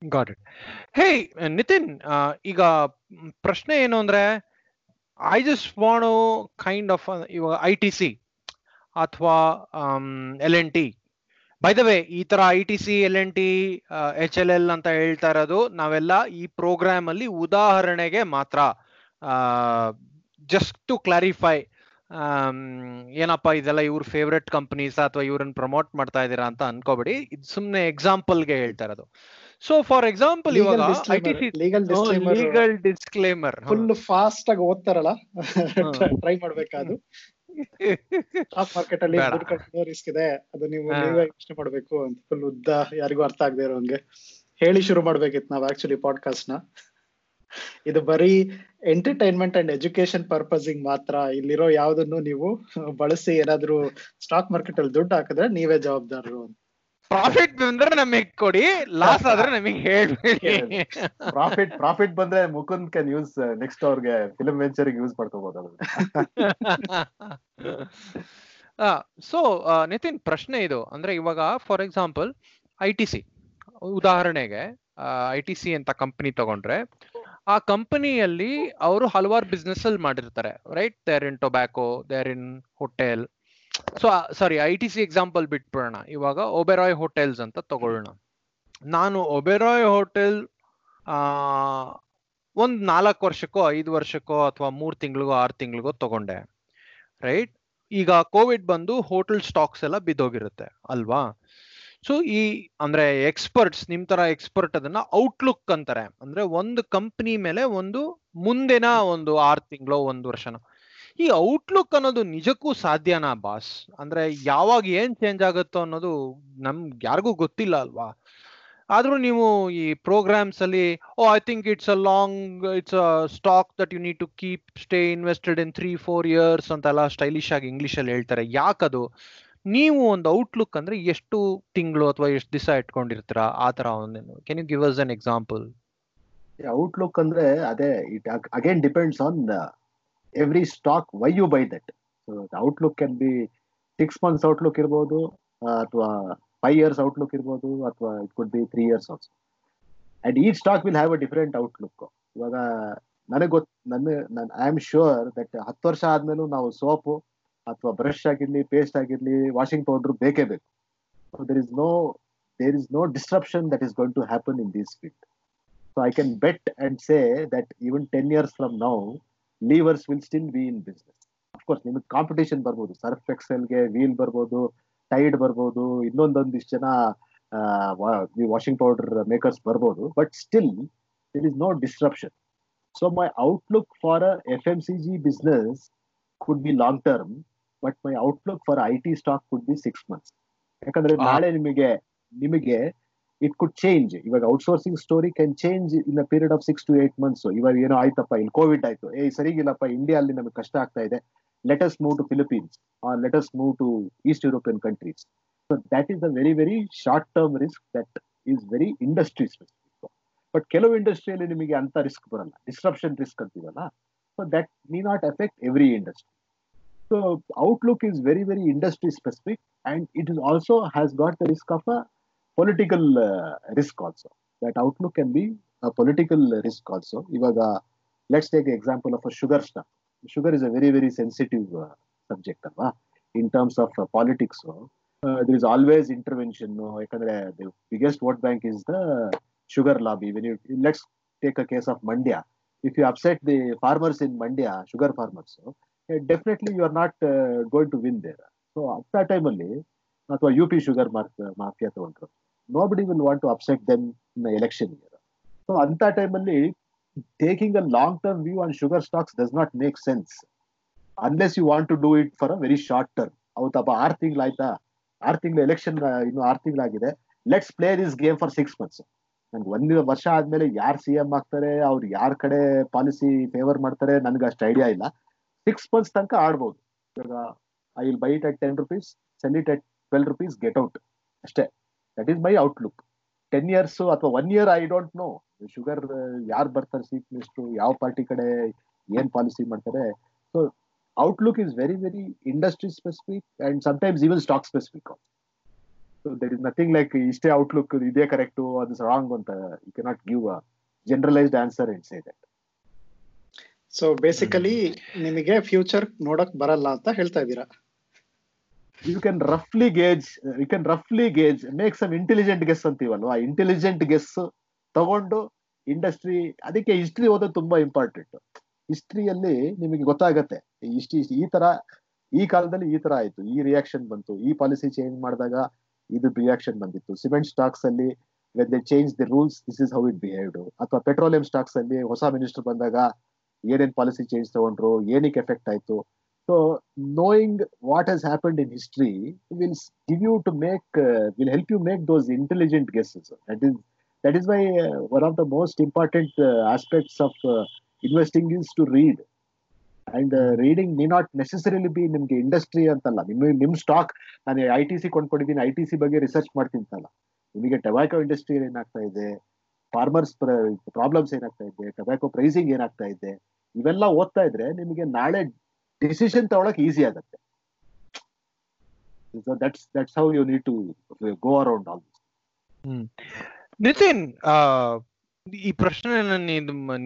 Got it hey Nitin ಈಗ ಪ್ರಶ್ನೆ ಏನು ಅಂದ್ರೆ I just want kind of ಇವಾಗ I T C ಅಥವಾ L N T by the way ಈ ತರ I T C L N T H L L ಅಂತ ಹೇಳ್ತಾ ಇರೋದು ನಾವೆಲ್ಲ ಈ ಪ್ರೋಗ್ರಾಮ್ ಅಲ್ಲಿ ಉದಾಹರಣೆಗೆ ಮಾತ್ರ ಜಸ್ಟ್ ಟು ಕ್ಲಾರಿಫೈ ಏನಪ್ಪ ಇದೆಲ್ಲ ಇವ್ರ ಫೇವ್ರೆಟ್ ಕಂಪನೀಸ್ ಅಥವಾ ಇವ್ರನ್ನ ಪ್ರಮೋಟ್ ಮಾಡ್ತಾ ಇದ್ದೀರಾ ಅಂತ ಅನ್ಕೋಬೇಡಿ. ಇದು ಸುಮ್ಮನೆ ಎಕ್ಸಾಂಪಲ್ಗೆ ಹೇಳ್ತಾ ಇರೋದು. ಸೊ ಫಾರ್ ಎಕ್ಸಾಂಪಲ್ ಇವಾಗ ಲೀಗಲ್ ಡಿಸ್ಕ್ಲೇಮರ್ ಫುಲ್ ಫಾಸ್ಟ್ ಆಗಿ ಓದ್ತಾರಲ್ಲ? ಟ್ರೈ ಮಾಡ್ಬೇಕಾದ್ರು. ಸ್ಟಾಕ್ ಮಾರ್ಕೆಟ್ ಅಲ್ಲಿ ದುಡ್ಡು ರಿಸ್ಕ್ ಇದೆ. ಅದು ನೀವು ನೀವೇ ಯೋಚನೆ ಮಾಡ್ಬೇಕು ಅಂತ. ಫುಲ್ ಉದ್ದ ಯಾರಿಗೂ ಅರ್ಥ ಆಗದೆ ಇರೋಂಗೆ. ಹೇಳಿ ಶುರು ಮಾಡ್ಬೇಕಿತ್ತು ನಾವು ಆಕ್ಚುಲಿ ಪಾಡ್ಕಾಸ್ಟ್ನ. ಇದು ಬರೀ ಎಂಟರ್ಟೈನ್ಮೆಂಟ್ ಅಂಡ್ ಎಜುಕೇಶನ್ ಪರ್ಪಸಿಂಗ್ ಮಾತ್ರ. ಇಲ್ಲಿರೋ ಯಾವ್ದನ್ನು ನೀವು ಬಳಸಿ ಏನಾದ್ರು ಸ್ಟಾಕ್ ಮಾರ್ಕೆಟ್ ಅಲ್ಲಿ ದುಡ್ಡು ಹಾಕಿದ್ರೆ ನೀವೇ ಜವಾಬ್ದಾರರು ಅಂತ. ಪ್ರಾಫಿಟ್ ಬಂದ್ರೆ ನಮಗೆ ಕೊಡಿ ಲಾಸ್ ಆದ್ರೆ ನಮಗೆ ಹೇಳ್ಬೇಡಿ. ಪ್ರಾಫಿಟ್ ಪ್ರಾಫಿಟ್ ಬಂದ್ರೆ ಮುಕುಂದ್ ಕ್ಯಾನ್ ಯೂಸ್ ನೆಕ್ಸ್ಟ್ ಅವ್ರಿಗೆ ಫಿಲ್ಮ್ ವೆಂಚರ್ ಯೂಸ್ ಮಾಡ್ಕೋಬಹುದು ಸೊ ನಿತಿನ್ ಪ್ರಶ್ನೆ ಇದು. ಅಂದ್ರೆ ಇವಾಗ for example I T C ಉದಾಹರಣೆಗೆ ಐ ಟಿ ಸಿ ಅಂತ ಕಂಪನಿ ತಗೊಂಡ್ರೆ ಆ ಕಂಪನಿಯಲ್ಲಿ ಅವರು ಹಲವಾರು ಬಿಸ್ನೆಸ್ ಅಲ್ಲಿ ಮಾಡಿರ್ತಾರೆ. Right there in tobacco there in hotel so sorry I T C example ಬಿಟ್ಬಿಡೋಣ. ಇವಾಗ ಒಬೆರಾಯ್ ಹೋಟೆಲ್ಸ್ ಅಂತ ತಗೊಳ್ಳೋಣ. ನಾನು ಒಬೆರಾಯ್ ಹೋಟೆಲ್ ಒಂದ್ ನಾಲ್ಕು ವರ್ಷಕ್ಕೋ, ಐದು ವರ್ಷಕ್ಕೋ ಅಥವಾ ಮೂರ್ ತಿಂಗಳಿಗೋ, ಆರು ತಿಂಗಳಿಗೋ ತಗೊಂಡೆ. ರೈಟ್ ಈಗ ಕೋವಿಡ್ ಬಂದು ಹೋಟೆಲ್ ಸ್ಟಾಕ್ಸ್ ಎಲ್ಲ ಬಿದ್ದೋಗಿರುತ್ತೆ, ಅಲ್ವಾ? ಸೊ ಈ, ಅಂದ್ರೆ ಎಕ್ಸ್ಪರ್ಟ್ಸ್ ನಿಮ್ ತರ ಎಕ್ಸ್ಪರ್ಟ್ ಅದನ್ನ ಔಟ್ಲುಕ್ ಅಂತಾರೆ. ಅಂದ್ರೆ ಒಂದು ಕಂಪ್ನಿ ಮೇಲೆ ಒಂದು ಮುಂದಿನ ಒಂದು ಆರು ತಿಂಗಳೋ, ಒಂದು ವರ್ಷನ. ಈ ಔಟ್ಲುಕ್ ಅನ್ನೋದು ನಿಜಕ್ಕೂ ಸಾಧ್ಯನಾ ಬಾಸ್ ಅಂದ್ರೆ ಯಾವಾಗ ಏನ್ ಚೇಂಜ್ ಆಗುತ್ತೋ ಅನ್ನೋದು ನಮ್ಗೆ ಯಾರಿಗೂ ಗೊತ್ತಿಲ್ಲ ಅಲ್ವಾ? ಆದ್ರೂ ನೀವು ಈ ಪ್ರೋಗ್ರಾಮ್ಸ್ ಅಲ್ಲಿ ಓ I think it's a long it's a stock that you need to keep stay invested in three four years ಅಂತೆಲ್ಲ ಸ್ಟೈಲಿಶ್ ಆಗಿ ಇಂಗ್ಲಿಷ್ ಅಲ್ಲಿ ಹೇಳ್ತಾರೆ. ಯಾಕದು? ನೀವು ಒಂದು ಔಟ್ಲುಕ್ ಅಂದ್ರೆ ಎಷ್ಟು ತಿಂಗಳು ಅಥವಾ ಎಷ್ಟು ದಿವಸ ಇಟ್ಕೊಂಡಿರ್ತೀರಾ? ಆ ತರ ಒಂದೇನು can you give us an example outlook ಅಂದ್ರೆ ಅದೇ it again depends on every stock why you buy that outlook can be six months outlook ಇರ್ಬೋದು ಅಥವಾ ಫೈವ್ ಇಯರ್ಸ್ ಔಟ್ಲುಕ್ ಇರ್ಬೋದು, ಅಥವಾ it could be three years also and ಈ stock will have a different outlook ಇವಾಗ ನನಗೆ ಗೊತ್ತು ನನ್ನ I am sure that ಹತ್ತು ವರ್ಷ ಆದ್ಮೇಲೂ ನಾವು ಸೋಪು ಅಥವಾ ಬ್ರಷ್ ಆಗಿರ್ಲಿ ಪೇಸ್ಟ್ ಆಗಿರ್ಲಿ ವಾಷಿಂಗ್ ಪೌಡರ್ ಬೇಕೇ ಬೇಕು. There is no there is no disruption that is going to happen in this field so I can bet and say that even ten years from now Levers will still be in business of course ನಿಮಗೆ competition ಬರ್ಬೋದು. Surf ಎಕ್ಸೆಲ್ಗೆ Wheel ಬರ್ಬೋದು Tide ಬರ್ಬೋದು ಇನ್ನೊಂದೊಂದಿಷ್ಟು ಜನ washing powder makers ಬರ್ಬೋದು. But still it is no disruption so my outlook for F M C G business could be long term but my outlook for I T stock could be six months ಯಾಕಂದ್ರೆ ನಾಳೆ ನಿಮಗೆ ನಿಮಗೆ it could change ಇವಾಗ outsourcing story can change in a period of six to eight months ಇವಾಗ ಏನೋ ಆಯ್ತಪ್ಪ ಇಲ್ಲಿ Covid ಆಯ್ತು. ಏ ಸರಿಗಿಲ್ಲಪ್ಪ ಇಂಡಿಯಾ ಅಲ್ಲಿ ನಮಗೆ ಕಷ್ಟ ಆಗ್ತಾ ಇದೆ. Let's move to Philippines or let's move to East European countries so that is a very very short term risk that is very industry specific but ಕೆಲವು ಇಂಡಸ್ಟ್ರಿಯಲ್ಲಿ ನಿಮಗೆ ಅಂತ ರಿಸ್ಕ್ ಬರಲ್ಲ. ಡಿಸ್ಟ್ರಪ್ಷನ್ ರಿಸ್ಕ್ ಅಂತೀವಲ್ಲ. So that may not effect every industry so outlook is very very industry specific and it is also has got the risk of a political risk also that outlook can be political risk also ಇವಾಗ let's take example of a sugar stock sugar is a very very sensitive subject ಅಲ್ವಾ? In terms of politics there is always intervention ಯಾಕಂದ್ರೆ biggest vote bank is the sugar lobby when you let's take a case of Mandya if you upset the farmers in Mandya sugar farmers definitely you are not going to win there so at there. ಟೈಮಲ್ಲಿ ಅಥವಾ U P sugar mafia ತಗೊಂಡ್ರು. Nobody will want to upset them in election so ಅಂತ ಟೈಮಲ್ಲಿ taking a long term view on sugar stocks does not make sense unless you want to do it for a very short term ಅವತ್ತಪ್ಪ ಆರು ತಿಂಗಳಾಯ್ತಾ ಆರು ತಿಂಗಳು election ಇನ್ನು ಆರು ತಿಂಗಳಾಗಿದೆ let's play this game for six months ನನ್ಗೆ ಒಂದು ವರ್ಷ ಆದ್ಮೇಲೆ ಯಾರು ಸಿ ಎಂ ಆಗ್ತಾರೆ, ಅವ್ರು ಯಾರ ಕಡೆ ಪಾಲಿಸಿ ಫೇವರ್ ಮಾಡ್ತಾರೆ ನನ್ಗೆ ಅಷ್ಟು ಐಡಿಯಾ ಇಲ್ಲ. ಸಿಕ್ಸ್ ಮಂತ್ಸ್ ತನಕ ಆಡ್ಬೋದು. ಇವಾಗ I will buy it at ten rupees sell it at twelve rupees get out ಅಷ್ಟೇ. That is my outlook ten years ಅಥವಾ one year I don't know sugar ಯಾರು ಬರ್ತಾರೆ ಚೀಫ್ ಮಿನಿಸ್ಟ್ರು ಯಾವ party ಕಡೆ, ಏನ್ ಪಾಲಿಸಿ ಮಾಡ್ತಾರೆ. So outlook is very very industry specific and sometimes even stock specific so that is nothing like ಇಷ್ಟೇ outlook ಇದೇ correct ಅದು ರಾಂಗ್ ಅಂತ you cannot give a generalised answer and say that so basically ನಿಮಗೆ future ನೋಡಕ್ ಬರಲ್ಲ ಅಂತ ಹೇಳ್ತಾ ಇದ್ದೀರಾ? You can ರಫ್ಲಿ gauge you can ರಫ್ಲಿ gauge make some intelligent guess ಅಂತೀವಲ್ವಾ? Intelligent guess ತಗೊಂಡು ಇಂಡಸ್ಟ್ರಿ ಅದಕ್ಕೆ ಹಿಸ್ಟ್ರಿ ಓದೋದು ತುಂಬಾ ಇಂಪಾರ್ಟೆಂಟ್ ಹಿಸ್ಟ್ರಿಯಲ್ಲಿ ನಿಮಗೆ ಗೊತ್ತಾಗತ್ತೆ. ಇಷ್ಟು ಈ ತರ, ಈ ಕಾಲದಲ್ಲಿ ಈ ತರ ಆಯ್ತು. ಈ ರಿಯಾಕ್ಷನ್ ಬಂತು. ಈ ಪಾಲಿಸಿ ಚೇಂಜ್ ಮಾಡಿದಾಗ ಇದು ರಿಯಾಕ್ಷನ್ ಬಂದಿತ್ತು. ಸಿಮೆಂಟ್ ಸ್ಟಾಕ್ಸ್ ಅಲ್ಲಿ when they change the rules this is how it behaved ಅಥವಾ ಪೆಟ್ರೋಲಿಯಂ ಸ್ಟಾಕ್ಸ್ ಅಲ್ಲಿ ಹೊಸ ಮಿನಿಸ್ಟರ್ ಬಂದಾಗ ಏನೇನ್ ಪಾಲಿಸಿ ಚೇಂಜ್ ತಗೊಂಡ್ರು, ಏನಕ್ಕೆ ಎಫೆಕ್ಟ್ ಆಯ್ತು? So knowing what has happened in history will give you to make will help you make those intelligent guesses that is that is why one of the most important aspects of investing is to read and reading need not necessarily be ನಿಮ್ಗೆ industry ಅಂತಲ್ಲ. ನಿಮ್ಮ ನಿಮ್ stock ನಾನು I T C ಕೊಂಡ್ಕೊಂಡಿದ್ದೀನಿ I T C ಬಗ್ಗೆ research ಮಾಡ್ತಿಂತಲ್ಲ ನಿಮಗೆ tobacco industry ಏನಾಗ್ತಾ ಇದೆ ಫಾರ್ಮರ್ಸ್ ಪ್ರಾಬ್ಲಮ್ಸ್ ಏನಾಗ್ತಾ ಇದೆ ಟೊಬ್ಯಾಕೊ ಪ್ರೈಸಿಂಗ್ ಏನಾಗ್ತಾ ಇದೆ, ಇವೆಲ್ಲ ಓದ್ತಾ ಇದ್ರೆ ನಿಮಗೆ ನಾಳೆ ಡಿಸಿಷನ್ ತಗೊಳಕ್ ಈಸಿ ಆಗತ್ತೆ. That's that's how you need to go around all Nitin ಈ ಪ್ರಶ್ನೆ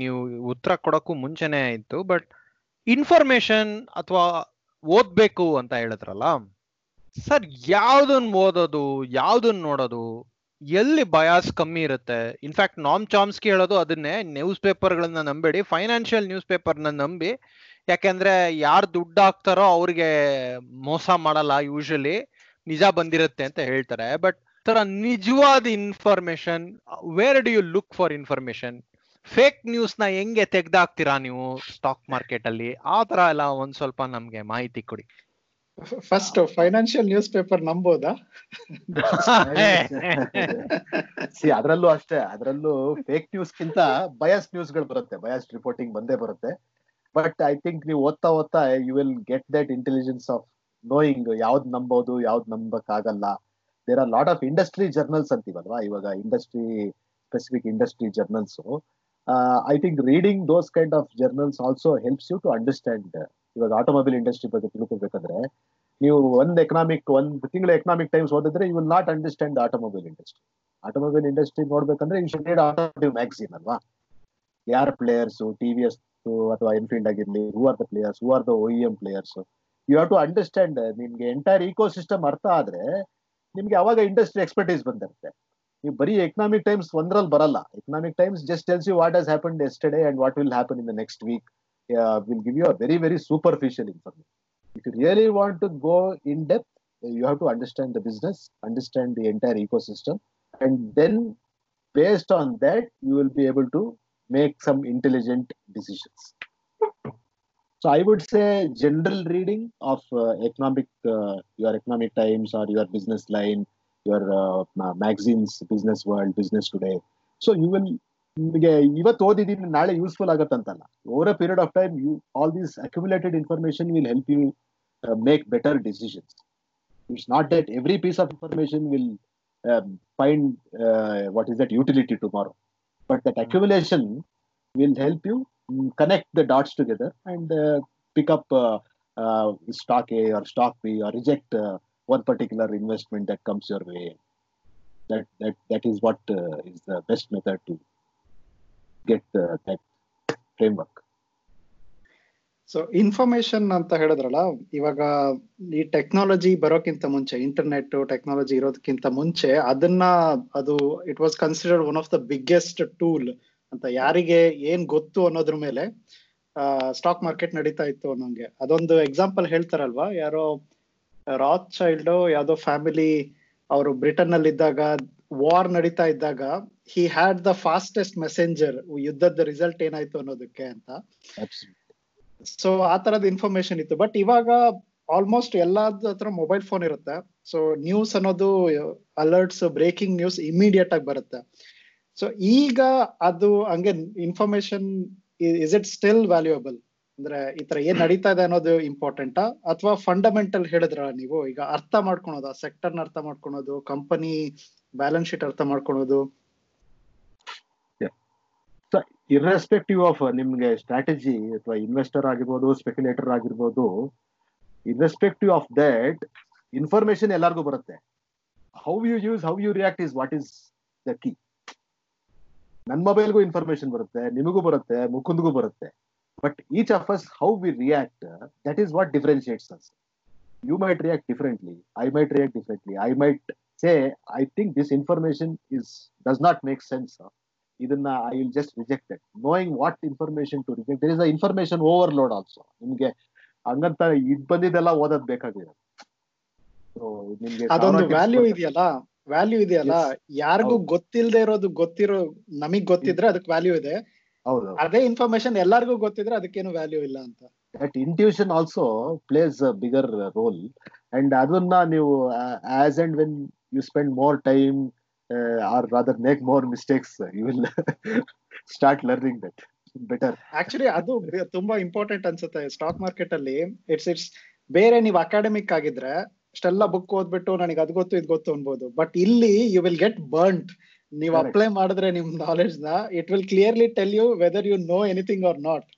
ನೀವು ಉತ್ತರ ಕೊಡಕ್ಕೂ ಮುಂಚೆನೆ ಆಯ್ತು ಬಟ್ ಇನ್ಫಾರ್ಮೇಶನ್ ಅಥವಾ ಓದ್ಬೇಕು ಅಂತ ಹೇಳಿದ್ರಲ್ಲ, ಸರ್ ಯಾವ್ದನ್ ಓದೋದು, ಯಾವ್ದನ್ ನೋಡೋದು, ಎಲ್ಲಿ ಬಯಾಸ್ ಕಮ್ಮಿ ಇರುತ್ತೆ? ಇನ್ಫ್ಯಾಕ್ಟ್ ನಾಮ್ ಚಾಮ್ಸ್ಕಿ ಹೇಳೋದು ಅದನ್ನೇ ನ್ಯೂಸ್ ಪೇಪರ್ಗಳನ್ನ ನಂಬೇಡಿ ಫೈನಾನ್ಷಿಯಲ್ ನ್ಯೂಸ್ ಪೇಪರ್ನ ನಂಬಿ ಯಾಕೆಂದ್ರೆ ಯಾರು ದುಡ್ಡು ಹಾಕ್ತಾರೋ ಅವ್ರಿಗೆ ಮೋಸ ಮಾಡಲ್ಲ ಯೂಶಲಿ ನಿಜ ಬಂದಿರುತ್ತೆ ಅಂತ ಹೇಳ್ತಾರೆ. ಬಟ್ ತರ ನಿಜವಾದ information where do you look for information fake ನ್ಯೂಸ್ನ ಹೆಂಗೆ ತೆಗ್ದಾಕ್ತೀರಾ ನೀವು ಸ್ಟಾಕ್ ಮಾರ್ಕೆಟ್ ಅಲ್ಲಿ? ಆ ತರ ಎಲ್ಲ ಒಂದ್ ಸ್ವಲ್ಪ ನಮ್ಗೆ ಮಾಹಿತಿ ಕೊಡಿ. First financial news paper ನಂಬೋದಾ? C ಅದ್ರಲ್ಲೂ ಅಷ್ಟೇ. ಅದ್ರಲ್ಲೂ ಫೇಕ್ ನ್ಯೂಸ್ ಗಿಂತ ಬಯಸ್ ನ್ಯೂಸ್ಗಳು ಬರುತ್ತೆ. ಬಯಸ್ ರಿಪೋರ್ಟಿಂಗ್ ಬಂದೇ ಬರುತ್ತೆ. ಬಟ್ ಐ ಥಿಂಕ್ ನೀವು ಓದ್ತಾ ಓದ್ತಾ you will get that intelligence of knowing ಯಾವ್ದು ನಂಬೋದು, ಯಾವ್ದು ನಂಬಕ್ಕಾಗಲ್ಲ. There are lot of industry journals ಅಂತೀವಲ್ವಾ? ಇವಾಗ industry specific industry journals I think reading those kind of journals also helps you to understand ಇವಾಗ automobile industry ಬಗ್ಗೆ ತಿಳ್ಕೊಬೇಕಂದ್ರೆ ನೀವು ಒಂದ್ economic ಒಂದ್ ತಿಂಗಳ ಎಕನಾಮಿಕ್ ಟೈಮ್ಸ್ ಓದಿದ್ರೆ you will not understand automobile industry automobile industry ನೋಡ್ಬೇಕಂದ್ರೆ ಯು ಶುಡ್ ರೀಡ್ ಆಟೋಮೋಟಿವ್ ಅಲ್ವಾ? ಯಾರ್ ಪ್ಲೇಯರ್ಸ್ ಟಿ ವಿ ಎಸ್ ಅಥವಾ ಎನ್ಫೀಲ್ಡ್ ಆಗಿರ್ಲಿ who are the players who are the O M players you have to understand ನಿಮ್ಗೆ entire ecosystem ಅರ್ಥ ಆದ್ರೆ ನಿಮ್ಗೆ ಅವಾಗ ಇಂಡಸ್ಟ್ರಿ ಎಕ್ಸ್ಪರ್ಟೀಸ್ ಬಂದಿರುತ್ತೆ. ನೀವು ಬರೀ ಎಕನಾಮಿಕ್ ಟೈಮ್ಸ್ ಒಂದ್ರಲ್ಲಿ ಬರಲ್ಲ. Economic Times just tells you what has happen yesterday and what will happen in the next week will give you a very very superficial information if you really want to go in depth you have to understand the business understand the entire ecosystem and then based on that you will be able to make some intelligent decisions so i would say general reading of uh, economic uh, your economic times or your business line your uh, ma- magazines business world business today so you will ನಿಮಗೆ ಇವತ್ತು ಓದಿದ್ದೀನಿ ನಾಳೆ useful ಆಗತ್ತಂತಲ್ಲ over a period of time you all these accumulated information will help you make better decisions it's not that every piece of information will um, find uh, what is that utility tomorrow. But that accumulation will help you mm, connect the dots together and uh, pick up uh, uh, stock A or stock B or reject uh, one particular investment that comes your way. That that that is what uh, is the best method to get that framework. So information ಅಂತ ಹೇಳಿದ್ರಲ್ಲ, ಇವಾಗ ಈ technology ಬರೋಕ್ಕಿಂತ ಮುಂಚೆ internet technology ಇರೋದಕ್ಕಿಂತ ಮುಂಚೆ, ಅದನ್ನ ಅದು it was considered one of the biggest tool ಅಂತ ಯಾರಿಗೆ ಏನ್ ಗೊತ್ತು ಅನ್ನೋದ್ರ ಮೇಲೆ ಸ್ಟಾಕ್ ಮಾರ್ಕೆಟ್ ನಡೀತಾ ಇತ್ತು ಅನ್ನೋಂಗೆ. ಅದೊಂದು ಎಕ್ಸಾಂಪಲ್ ಹೇಳ್ತಾರಲ್ವಾ? ಯಾರೋ ರಾತ್ ಚೈಲ್ಡ್ ಯಾವ್ದೋ ಫ್ಯಾಮಿಲಿ ಅವರು ಬ್ರಿಟನ್ನಲ್ಲಿ ಇದ್ದಾಗ ವಾರ್ ನಡೀತಾ ಇದ್ದಾಗ he had the fastest messenger ಯುದ್ಧದ ರಿಸಲ್ಟ್ ಏನಾಯ್ತು ಅನ್ನೋದಕ್ಕೆ ಅಂತ. ಸೊ ಆ ತರದ ಇನ್ಫಾರ್ಮೇಶನ್ ಇತ್ತು. ಬಟ್ ಇವಾಗ ಆಲ್ಮೋಸ್ಟ್ ಎಲ್ಲಾದ ಮೊಬೈಲ್ ಫೋನ್ ಇರುತ್ತೆ. ಸೊ ನ್ಯೂಸ್ ಅನ್ನೋದು ಅಲರ್ಟ್ಸ್ ಬ್ರೇಕಿಂಗ್ ನ್ಯೂಸ್ ಇಮಿಡಿಯೇಟ್ ಆಗಿ ಬರುತ್ತೆ. ಸೊ ಈಗ ಅದು ಹಂಗೆ information is it still valuable ಅಂದ್ರೆ ಈ ತರ ಏನ್ ನಡೀತಾ ಇದೆ ಅನ್ನೋದು ಇಂಪಾರ್ಟೆಂಟಾ ಅಥವಾ ಫಂಡಮೆಂಟಲ್ ಹೇಳಿದ್ರ ನೀವು? ಈಗ ಅರ್ಥ ಮಾಡ್ಕೊಳೋದು? ಆ ಸೆಕ್ಟರ್ನ ಅರ್ಥ ಮಾಡ್ಕೊಳೋದು? ಕಂಪನಿ ಬ್ಯಾಲೆನ್ಸ್ ಶೀಟ್ ಅರ್ಥ ಮಾಡ್ಕೊಳೋದು? ಇರ್ರೆಸ್ಪೆಕ್ಟಿವ್ ಆಫ್ ನಿಮ್ಗೆ ಸ್ಟ್ರಾಟಜಿ ಅಥವಾ ಇನ್ವೆಸ್ಟರ್ ಆಗಿರ್ಬೋದು ಸ್ಪೆಕ್ಯುಲೇಟರ್ ಆಗಿರ್ಬೋದು ಇರ್ರೆಸ್ಪೆಕ್ಟಿವ್ ಆಫ್ ದಟ್ ಇನ್ಫಾರ್ಮೇಶನ್ ಎಲ್ಲರಿಗೂ ಬರುತ್ತೆ. How you use how you react is what is the key ನನ್ನ ಮೊಬೈಲ್ಗೂ ಇನ್ಫಾರ್ಮೇಶನ್ ಬರುತ್ತೆ, ನಿಮಗೂ ಬರುತ್ತೆ, ಮುಕುಂದ್ಗೂ ಬರುತ್ತೆ. But each of us how we react that is what differentiates us you might react differently I might react differently I might say I think this information is does not make sense ಇದನ್ನ I will just rejected knowing what information to reject there is a information overload also ನಿಮ್ಗೆ ಹಂಗಂತ ಇದ್ ಬಂದಿದ್ದೆಲ್ಲ ಓದೋದ್ ಬೇಕಾಗಿದೆ ಅದೊಂದು value ಇದೆಯಲ್ಲ value ಇದೆಯಲ್ಲ ಯಾರಿಗೂ. ಗೊತ್ತಿಲ್ಲದೆ ಇರೋದು ಗೊತ್ತಿರೋ ನಮಗ್ ಗೊತ್ತಿದ್ರೆ ಅದಕ್ಕೆ ವ್ಯಾಲ್ಯೂ ಇದೆ. ಹೌದು. ಅದೇ ಇನ್ಫಾರ್ಮೇಶನ್ ಎಲ್ಲರಿಗೂ ಗೊತ್ತಿದ್ರೆ ಅದಕ್ಕೇನು ವ್ಯಾಲ್ಯೂ ಇಲ್ಲ ಅಂತ. That intuition also plays a bigger role and ಅದನ್ನ ನೀವು as and when you spend more time or rather make more mistakes, you will start learning that. Better actually ಅದು ತುಂಬಾ ಇಂಪಾರ್ಟೆಂಟ್ ಅನ್ಸುತ್ತೆ. ಸ್ಟಾಕ್ ಮಾರ್ಕೆಟ್ ಅಲ್ಲಿ it's it's ಬೇರೆ ನೀವು academic ಆಗಿದ್ರೆ ಅಷ್ಟೆಲ್ಲ ಬುಕ್ ಓದ್ಬಿಟ್ಟು ನನಗೆ ಅದ್ ಗೊತ್ತು ಇದು ಗೊತ್ತು ಅನ್ಬೋದು. ಬಟ್ ಇಲ್ಲಿ ಯು ವಿಲ್ ಗೆಟ್ ಬರ್ಂಟ್ ನೀವು ಅಪ್ಲೈ ಮಾಡಿದ್ರೆ ನಿಮ್ ನಾಲೆಡ್ಜ್ನ it will clearly tell you whether you know anything or not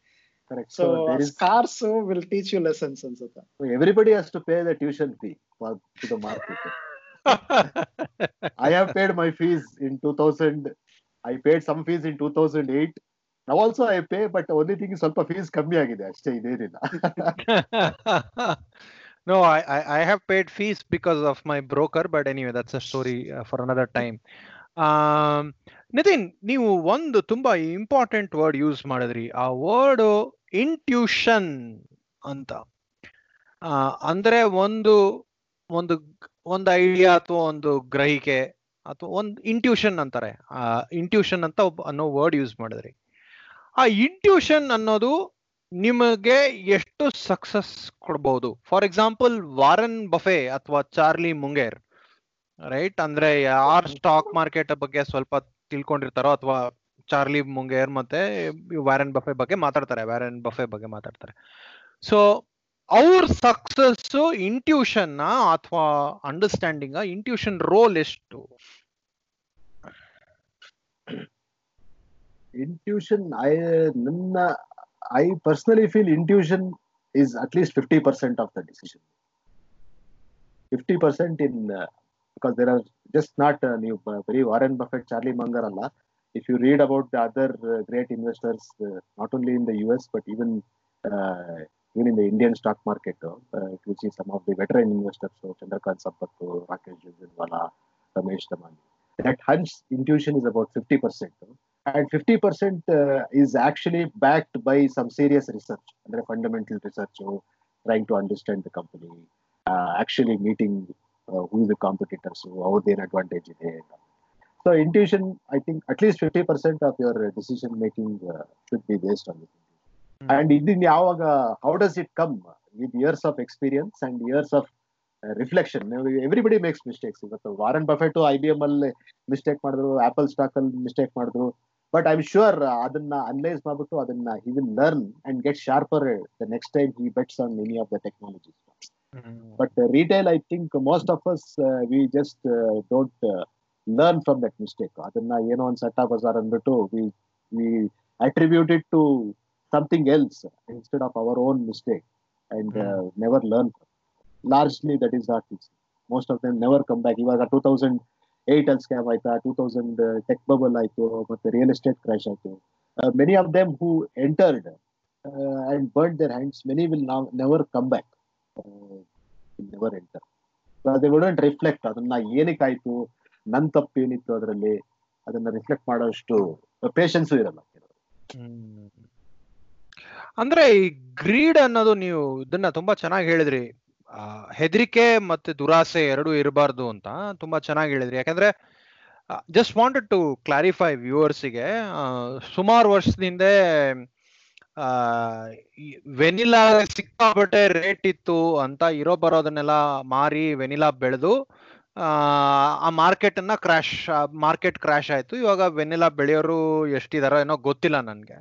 so scars will teach you lessons ಅನ್ಸುತ್ತೆ. Everybody has to pay the tuition fee to the market I have paid my fees in 2000. I paid some fees in 2008. Now also I pay, but only thing is fees ಕಮ್ಮಿ ಆಗಿದೆ ಅಷ್ಟೇ ಇದೇನಿಲ್ಲ no, I, I, I have paid fees because of my broker, but anyway, that's a story uh, for another time. Um, Nitin ನೀವು ಒಂದು ತುಂಬಾ important word use ಮಾಡಿದ್ರಿ ಆ word intuition ಅಂತ ಅಂದ್ರೆ ಒಂದು ಒಂದು ಒಂದು ಐಡಿಯಾ ಅಥವಾ ಒಂದು ಗ್ರಹಿಕೆ ಅಥವಾ ಒಂದು ಇಂಟ್ಯೂಷನ್ ಅಂತಾರೆ. ಆ ಇಂಟ್ಯೂಷನ್ ಅಂತ ಒಬ್ಬ ಅನ್ನೋ ವರ್ಡ್ ಯೂಸ್ ಮಾಡಿದ್ರಿ. ಆ ಇಂಟ್ಯೂಷನ್ ಅನ್ನೋದು ನಿಮಗೆ ಎಷ್ಟು ಸಕ್ಸಸ್ ಕೊಡ್ಬೋದು? ಫಾರ್ ಎಕ್ಸಾಂಪಲ್ ವಾರನ್ ಬಫೆ ಅಥವಾ ಚಾರ್ಲಿ ಮುಂಗೇರ್ ರೈಟ್ ಅಂದ್ರೆ ಯಾರ್ ಸ್ಟಾಕ್ ಮಾರ್ಕೆಟ್ ಬಗ್ಗೆ ಸ್ವಲ್ಪ ತಿಳ್ಕೊಂಡಿರ್ತಾರೋ ಅಥವಾ ಚಾರ್ಲಿ ಮುಂಗೇರ್ ಮತ್ತೆ ವ್ಯಾರನ್ ಬಫೆ ಬಗ್ಗೆ ಮಾತಾಡ್ತಾರೆ. ವ್ಯಾರನ್ ಬಫೆ ಬಗ್ಗೆ ಮಾತಾಡ್ತಾರೆ. ಸೊ ಅವ್ರ ಸಕ್ಸಸ್ ಇಂಟ್ಯೂಷನ್ ಅಥವಾ ಅಂಡರ್ಸ್ಟ್ಯಾಂಡಿಂಗ್ ಇಂಟ್ಯೂಷನ್ ರೋಲ್ ಎಷ್ಟು intuition i ನನ್ನ i personally feel intuition is at least 50% of the decision 50% in uh, because there are just not uh, ನೀವು ಬರೀ ವಾರೆನ್ ಬಫೆಟ್ ಚಾರ್ಲಿ ಮಂಗರ್ ಅಲ್ಲ if you read about the other uh, great investors uh, not only in the us but even in the Indian stock market, uh, if you see some of the veteran investors, so Chandrakant Sampath, Rakesh Jindal, Ramesh Damani, that hunch intuition is about 50%. Uh, and 50% uh, is actually backed by some serious research, under fundamental research, so trying to understand the company, uh, actually meeting uh, who is the competitors, so how their advantage uh, is. So intuition, I think at least 50% of your decision making uh, should be based on it. And ಇದನ್ನ ಯಾವಾಗ how does it come with years of experience and years of reflection reflection. Everybody makes mistakes ಇವತ್ತು Warren Buffett I B M ಅಲ್ಲಿ mistake ಮಾಡಿದ್ರು Apple stock ಅಲ್ಲಿ mistake ಮಾಡಿದ್ರು. But I am sure ಅದನ್ನ analyse ಮಾಡ್ಬಿಟ್ಟು ಅದನ್ನ he will learn and get sharper the next time he bets on any of the technology but retail I think most of us we just don't learn from that mistake ಅದನ್ನ ಏನೋ ಒಂದು ಸಟ್ಟ ಬಜಾರ್ ಅಂದ್ಬಿಟ್ಟು we we attributed to something else instead of our own mistake and never learn largely that is not most of them never come back ಇವಾಗ two thousand eight ಅಲ್ಲಿ scam ಆಯ್ತಾ two thousand tech bubble ಆಯ್ತು ಮತ್ತೆ real estate crash ಆಯ್ತು. Many of them who entered and burn their hands many will now never come back never enter ಅದೇ wouldn't reflect ಅದನ್ನ ಏನಕ್ಕಾಯ್ತು ನನ್ ತಪ್ಪು ಏನಿತ್ತು ಅದರಲ್ಲಿ ಅದನ್ನ ರಿಫ್ಲೆಕ್ಟ್ ಮಾಡೋಷ್ಟು ಪೇಷನ್ಸ್ ಇರಲ್ಲ. ಅಂದ್ರೆ ಈ ಗ್ರೀಡ್ ಅನ್ನೋದು ನೀವು ಇದನ್ನ ತುಂಬಾ ಚೆನ್ನಾಗಿ ಹೇಳಿದ್ರಿ. ಹೆದರಿಕೆ ಮತ್ತೆ ದುರಾಸೆ ಎರಡು ಇರಬಾರ್ದು ಅಂತ ತುಂಬಾ ಚೆನ್ನಾಗಿ ಹೇಳಿದ್ರಿ. ಯಾಕಂದ್ರೆ ಜಸ್ಟ್ ವಾಂಟೆಡ್ ಟು ಕ್ಲಾರಿಫೈ ವ್ಯೂವರ್ಸಿಗೆ ಸುಮಾರು ವರ್ಷದಿಂದ ವೆನಿಲಾ ಸಿಕ್ಕಾಪಟ್ಟೆ ರೇಟ್ ಇತ್ತು ಅಂತ ಇರೋ ಬರೋದನ್ನೆಲ್ಲ ಮಾರಿ ವೆನಿಲಾ ಬೆಳೆದು, ಆ ಮಾರ್ಕೆಟ್ ಅನ್ನ ಕ್ರಾಶ್ ಮಾರ್ಕೆಟ್ ಕ್ರಾಶ್ ಆಯ್ತು. ಇವಾಗ ವೆನಿಲಾ ಬೆಳೆಯೋರು ಎಷ್ಟಿದಾರೋ ಏನೋ ಗೊತ್ತಿಲ್ಲ ನನ್ಗೆ.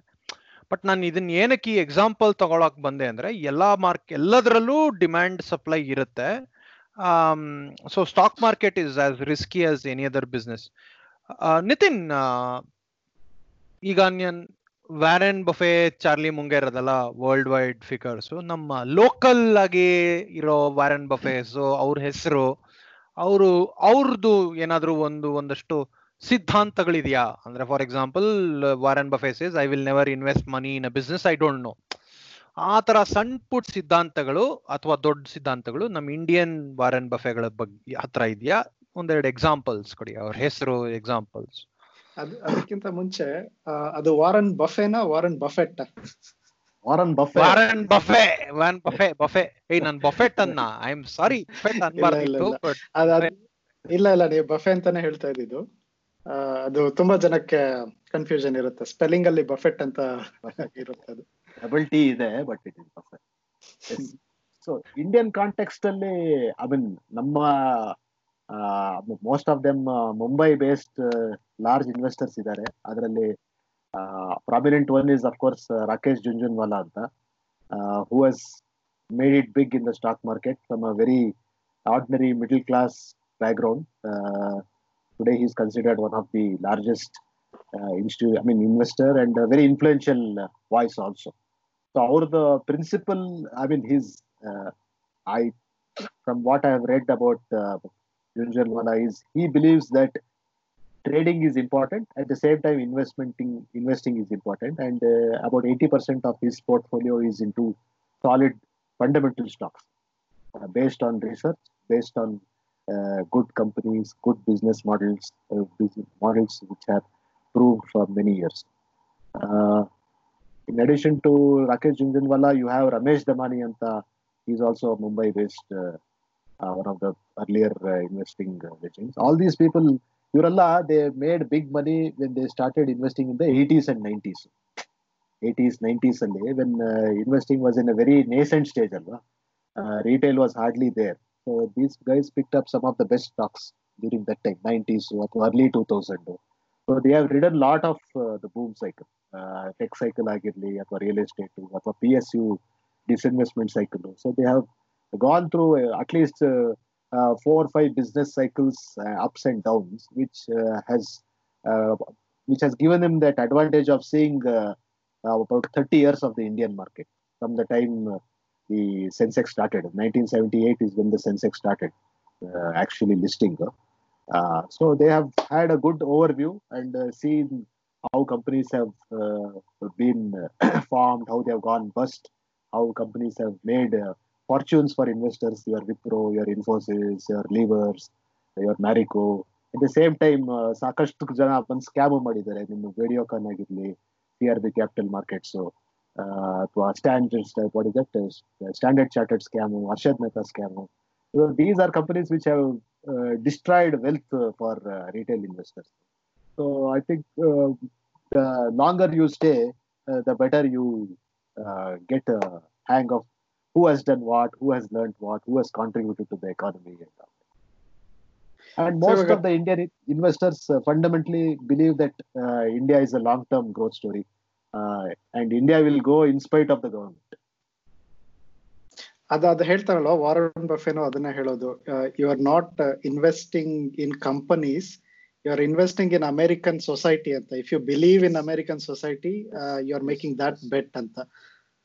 ಬಟ್ ನಾನು ಇದನ್ನ ಏನಕ್ಕೆ ಈ ಎಕ್ಸಾಂಪಲ್ ತಗೊಳಕ್ ಬಂದೆ ಅಂದ್ರೆ ಎಲ್ಲಾ ಮಾರ್ಕ್ ಎಲ್ಲದರಲ್ಲೂ ಡಿಮ್ಯಾಂಡ್ ಸಪ್ಲೈ ಇರುತ್ತೆ. So stock market is as risky as any other business Nitin ಈಗ ವ್ಯಾರೆನ್ ಬಫೆ ಚಾರ್ಲಿ ಮುಂಗೇರ್ ಅದಲ್ಲ ವರ್ಲ್ಡ್ ವೈಡ್ ಫಿಗರ್ಸ್ ನಮ್ಮ ಲೋಕಲ್ ಆಗಿ ಇರೋ ವ್ಯಾರೆನ್ ಬಫೆಸ್ ಅವ್ರ ಹೆಸರು, ಅವರು ಅವ್ರದ್ದು ಏನಾದ್ರೂ ಒಂದು, ಒಂದಷ್ಟು ಸಿದ್ಧಾಂತಗಳಿದೆಯಾ? ಅಂದ್ರೆ for example Warren Buffett's is I will never invest money in a business I don't know ಆ ತರ ಸಣ್ಣ ಪುಟ್ ಸಿದ್ಧಾಂತಗಳು ಅಥವಾ ದೊಡ್ಡ ಸಿದ್ಧಾಂತಗಳು ನಮ್ಮ ಇಂಡಿಯನ್ ವಾರನ್ ಬಫೆಗಳ ಬಗ್ಗೆ ಹತ್ರ ಇದೆಯಾ? ಒಂದೆರಡು ಎಕ್ಸಾಂಪಲ್ಸ್ ಕೊಡಿ ಅವ್ರ ಹೆಸರು ಎಕ್ಸಾಂಪಲ್ಸ್ ಅದು ಅದಕ್ಕಿಂತ ಮುಂಚೆ ಅದು Warren ಬಫೆನಾ Warren Buffett Warren Buffett Warren Buffett Warren Buffett Buffett ಏ ನನ್ ಬಫೆಟ್ ಅನ್ನ ಐ ಆಮ್ ಸಾರಿ ಬಫೆಟ್ ಅನ್ಬಾರ್ದಿತ್ತು ಇಲ್ಲ. ಇಲ್ಲ ಇಲ್ಲ ನೀವು ಬಫೆ ಅಂತಾನೆ ಹೇಳ್ತಾ ಇದ್ದಿದ್ದು. ಅದು ತುಂಬಾ ಜನಕ್ಕೆ ಕನ್ಫ್ಯೂಷನ್ ಇರುತ್ತೆ. ಸ್ಪೆಲ್ಲಿಂಗ್ ಅಲ್ಲಿ ಬಫೆಟ್ ಅಂತ ಇರುತ್ತೆ ಅದು. ಡಬಲ್ ಟಿ ಇದೆ but it is Buffett so Indian context ಅಲ್ಲಿ ಐ ಮೀನ್ ನಮ್ಮ most of them Mumbai based large investors ಇದ್ದಾರೆ. ಅದರಲ್ಲಿ prominent one is of course Rakesh Jhunjhunwala ಅಂತ. Who has made it big in the stock market from a very ordinary middle class background today he is considered one of the largest uh, institute, I mean, investor and a very influential uh, voice also. So, our the principal, I mean, his, uh, I, from what I have read about uh, is he believes that trading is important at the same time investmenting investing is important and uh, about 80% of his portfolio is into solid fundamental stocks uh, based on research based on uh, good companies, good business models, uh, business models which have proved for many years. Uh, in addition to Rakesh Jhunjhunwala, you have Ramesh Damani Anta. He's also a Mumbai-based one of the earlier investing legends. All these people, Uralla, they made big money when they started investing in the 80s and 90s. 80s, 90s, and when uh, investing was in a very nascent stage, uh, retail was hardly there So these guys picked up some of the best stocks during that time, 90s or early 2000. So they have ridden a lot of uh, the boom cycle. Tech cycle ಆಗಿರ್ಲಿ ಅಥವಾ real estate ಅಥವಾ P S U disinvestment cycle. So they have gone through uh, at least uh, uh, four or five business cycles, uh, ups and downs, which uh, has uh, which has given them that advantage of seeing uh, uh, about 30 years of the Indian market from the time uh, the Sensex started. 1978 is when the Sensex started uh, actually listing. Uh, so they have had a good overview and uh, seen how companies have uh, been uh, formed, how they have gone bust, how companies have made uh, fortunes for investors, your Wipro, your Infosys, your Levers, your Marico. At the same time, uh, ಸಾಕಷ್ಟು ಜನ ಬಂದು scam ಮಾಡಿದ್ದಾರೆ ನಿಮ್ಮ Videocon ಆಗಿರ್ಲಿ C R B capital markets ಅಥವಾ standard what is that standard chartered scam Harshad Mehta scam these are companies which have destroyed wealth uh, for uh, retail investors. So I think uh, the longer you stay, uh, the better you uh, get a hang of who has done what, who has learned what, who has contributed to the economy. And, all. and So most we got- of the Indian investors uh, fundamentally believe that uh, India is a long-term growth story, uh, India will go in spite of the government the ಅದ ಅದು ಹೇಳ್ತಾರಲ್ಲ Warren ಬಫೆನೋ ಅದನ್ನ ಹೇಳೋದು. You are not investing in companies you are investing in American society ಅಂತ. If you believe in American society you are making that bet ಅಂತ.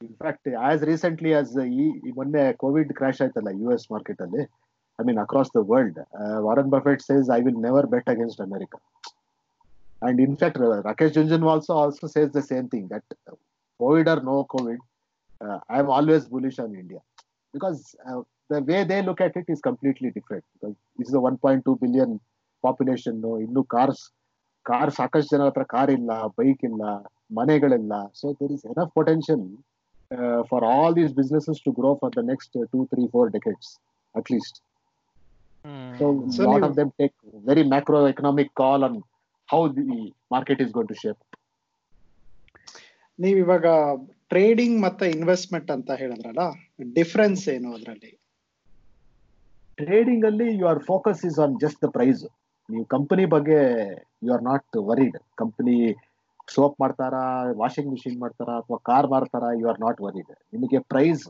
In fact as recently as ಈ ಮೊನ್ನೆ ಕೋವಿಡ್ ಕ್ರಾಶ್ ಆಯ್ತಲ್ಲ U S market ಅಲ್ಲಿ I mean across the world Warren Buffett says I will never bet against America and in fact Rakesh Jhunjhunwala also says the same thing that Covid or no Covid I am always bullish on India because the way they look at it is completely different because is one point two billion population ಇನ್ನು cars car ಸಾಕಷ್ಟು ಜನ ಹತ್ರ car ಇಲ್ಲ bike ಇಲ್ಲ ಮನೆಗಳಿಲ್ಲ so there is enough potential uh, for all these businesses to grow for the next uh, two, three, four decades at least. So, So a lot ನೀವು- of them take very the market is how the market is going to shape. ನೀವ್ ಇವಾಗ trading ಮತ್ತೆ investment ಅಂತ ಹೇಳಿದ್ರಲ್ಲ difference ಏನು ಅದರಲ್ಲಿ? Trading ಅಲ್ಲಿ your focus is on just the price ನೀವು ಕಂಪನಿ ಬಗ್ಗೆ you are not worried company soap ಮಾಡ್ತಾರಾ ವಾಷಿಂಗ್ ಮಿಷಿನ್ ಮಾಡ್ತಾರಾ ಅಥವಾ ಕಾರ್ ಮಾರ್ತಾರಾ ಯು ಆರ್ ನಾಟ್ ವರಿಡ್ ನಿಮಗೆ ಪ್ರೈಸ್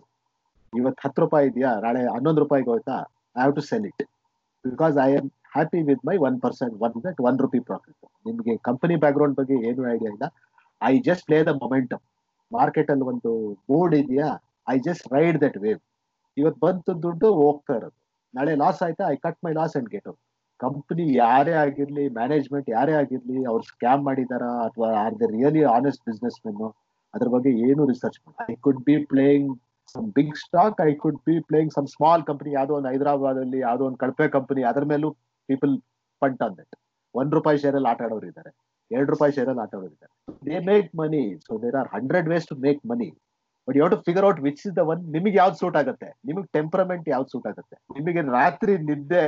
ಇವತ್ತು ಹತ್ತು ರೂಪಾಯಿ ಇದೆಯಾ ನಾಳೆ ಹನ್ನೊಂದು ರೂಪಾಯಿಗೆ ಹೋಯ್ತಾ I have to sell it because I am happy with my one percent one one rupee profit ನಿಮಗೆ ಕಂಪನಿ ಬ್ಯಾಕ್ಗ್ರೌಂಡ್ ಬಗ್ಗೆ ಏನು ಐಡಿಯಾ ಇಲ್ಲ. I just play the momentum market ಅಲ್ಲಿ ಒಂದು ಬೋರ್ಡ್ ಇದೆಯಾ? I just ride that wave ಇವತ್ತು ಬಂತು ದುಡ್ಡು, ಹೋಗ್ತಾ ಇರೋದು. ನಾಳೆ ಲಾಸ್ ಆಯ್ತಾ? I cut my loss and get out company ಯಾರೇ ಆಗಿರ್ಲಿ ಮ್ಯಾನೇಜ್ಮೆಂಟ್ ಯಾರೇ ಆಗಿರ್ಲಿ, ಅವ್ರು ಸ್ಕ್ಯಾಮ್ ಮಾಡಿದಾರ ಅಥವಾ are the really honest business men ಅದ್ರ ಬಗ್ಗೆ ಏನು research I could be playing some big stock I could be playing some small company ಯಾವ್ದೋ ಒಂದು ಹೈದರಾಬಾದ್ ಅಲ್ಲಿ, ಯಾವ್ದೋ ಒಂದು ಕಳಪೆ ಕಂಪನಿ ಅದ್ರ ಮೇಲೂ ಪೀಪಲ್ ಪಂಟ್ ಆನ್ ದಟ್ ಒಂದ್ ರೂಪಾಯಿ ಶೇರ್ ಅಲ್ಲಿ ಆಟ ಆಡೋರು ಇದ್ದಾರೆ ಎರಡು ರೂಪಾಯಿ ಶೇರ್ ಅಲ್ಲಿ ಆಟ ಆಡೋರು ಇದ್ದಾರೆ they make money so there are hundred ways to make money but you to figure out which is the one ನಿಮಗೆ ಯಾವ್ದು ಸೂಟ್ ಆಗುತ್ತೆ? ನಿಮಗೆ ಟೆಂಪರಮೆಂಟ್ ಯಾವ್ದು ಸೂಟ್ ಆಗುತ್ತೆ? ನಿಮಗೆ ರಾತ್ರಿ ನಿದ್ದೆ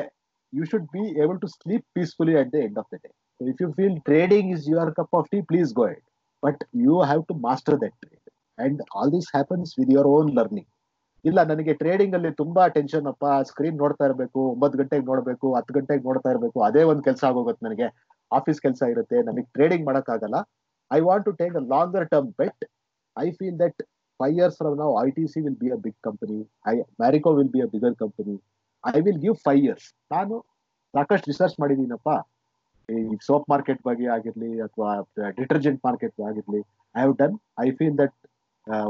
you should be able to sleep peacefully at the end of the day if you feel trading is your cup of tea please go it but you have to master that trade and all this happens with your own learning ಇಲ್ಲ, ನನಗೆ trading ಅಲ್ಲಿ ತುಂಬಾ tension ಅಪ್ಪ. Screen ನೋಡ್ತಾ ಇರಬೇಕು, ಒಂಬತ್ತು ಗಂಟೆಗೆ ನೋಡ್ಬೇಕು, ಹತ್ತು ಗಂಟೆಗೆ ನೋಡ್ತಾ ಇರಬೇಕು. ಅದೇ ಒಂದು ಕೆಲಸ ಆಗೋಗುತ್ತೆ ನನಗೆ. ಆಫೀಸ್ ಕೆಲಸ ಇರುತ್ತೆ, ನನಗೆ ಟ್ರೇಡಿಂಗ್ ಆಗಲ್ಲ I want to take a longer term bet I feel that five years from ನಾವು I T C will be a big company I Marico will be a bigger company I will give five years ನಾನು ಸಾಕಷ್ಟು research ಮಾಡಿದ್ದೀನಪ್ಪ ಈ soap market ಬಗ್ಗೆ ಆಗಿರ್ಲಿ ಅಥವಾ detergent market ಆಗಿರ್ಲಿ I have done I feel that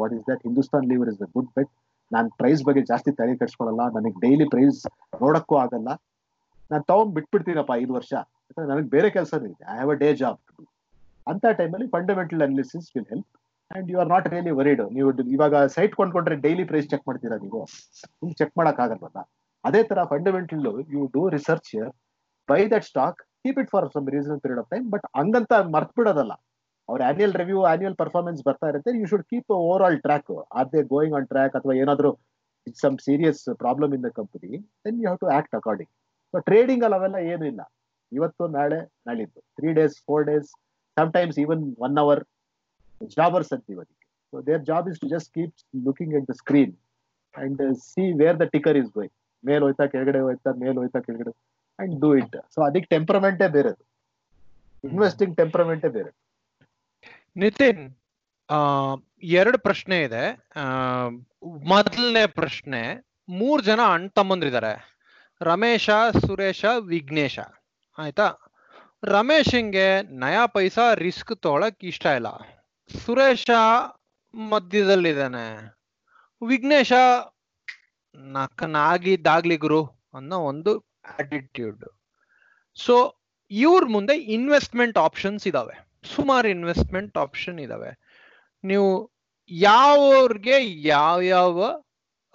what is that Hindustan Lever is a good bet ನಾನು price ಬಗ್ಗೆ ಜಾಸ್ತಿ ತಲೆ ಕಟ್ಸ್ಕೊಳಲ್ಲ ನನಗೆ ಡೈಲಿ ಪ್ರೈಸ್ ನೋಡಕ್ಕೂ ಆಗಲ್ಲ. ನಾನು ತಗೊಂಡ್ ಬಿಟ್ಬಿಡ್ತೀನಪ್ಪ ಐದು ವರ್ಷ. ಯಾಕಂದ್ರೆ ನನಗೆ ಬೇರೆ ಕೆಲಸ ಇದೆ. I have a day job ಅಂತ ಟೈಮಲ್ಲಿ fundamental analysis will help and you are not really worried ನೀವು ಇವಾಗ ಸೈಟ್ ಕೊಂಡ್ಕೊಂಡ್ರೆ ಡೈಲಿ ಪ್ರೈಸ್ ಚೆಕ್ ಮಾಡ್ತೀರಾ ನೀವು? ನಿಮ್ಗೆ ಚೆಕ್ ಮಾಡಕ್ ಆಗಲ್ವಲ್ಲ? ಅದೇ ತರ fundamental you do research buy that stock keep it for some reason period of time but ಹಂಗಂತ ಮರ್ತ್ ಬಿಡೋದಲ್ಲ ಅವ್ರ ಆನ್ಯಲ್ ರಿವ್ಯೂ ಆನ್ಯಲ್ ಪರ್ಫಾರ್ಮೆನ್ಸ್ ಬರ್ತಾ ಇರುತ್ತೆ. You should keep over all track are they going on track ಅಥವಾ ಏನಾದ್ರು some serious problem in the company then you have to act according so trading ಅಲ್ಲಿ ಅವೆಲ್ಲ ಏನು ಇಲ್ಲ. ಇವತ್ತು, ನಾಳೆ, ನಾಳಿದ್ದು. Three days four days sometimes even one hour jobbers ಅಂತೀವಿ ಅದಕ್ಕೆ. So their job is to just keep looking at the screen and see where the ticker is going ಮೇಲ್ ಹೋಯ್ತಾ, ಕೆಳಗಡೆ ಹೋಯ್ತಾ, ಮೇಲ್ ಹೋಯ್ತಾ, ಕೆಳಗಡೆ. ಅಂಡ್ ಡೂ ಇಟ್ ಸೊ ಅದಕ್ಕೆ ಟೆಂಪರ್ಮೆಂಟೇ ಬೇರೆ ಇನ್ವೆಸ್ಟಿಂಗ್ ಟೆಂಪರ್ಮೆಂಟೇ ಬೇರೆ ನಿತಿನ್ ಎರಡು ಪ್ರಶ್ನೆ ಇದೆ. ಮೊದಲನೇ ಪ್ರಶ್ನೆ, ಮೂರ್ ಜನ ಅಣ್ಣ ತಮ್ಮಂದ್ರಿದ್ದಾರೆ. ರಮೇಶ, ಸುರೇಶ, ವಿಘ್ನೇಶ. ಆಯ್ತಾ? ರಮೇಶಂಗೆ ನಯಾ ಪೈಸಾ ರಿಸ್ಕ್ ತಗೊಳಕ್ ಇಷ್ಟ ಇಲ್ಲ. ಸುರೇಶ ಮಧ್ಯದಲ್ಲಿದ್ದಾನೆ. ವಿಘ್ನೇಶ ನಕ್ಕನಾಗಿದ್ದಾಗ್ಲಿ ಗುರು ಅನ್ನೋ ಒಂದು ಆಟಿಟ್ಯೂಡ್ ಸೊ ಇವ್ರ ಮುಂದೆ ಇನ್ವೆಸ್ಟ್ಮೆಂಟ್ ಆಪ್ಷನ್ಸ್ ಇದಾವೆ. ಸುಮಾರು ಇನ್ವೆಸ್ಟ್ಮೆಂಟ್ ಆಪ್ಷನ್ ಇದಾವೆ. ನೀವು ಯಾವ್ರಿಗೆ ಯಾವ ಯಾವ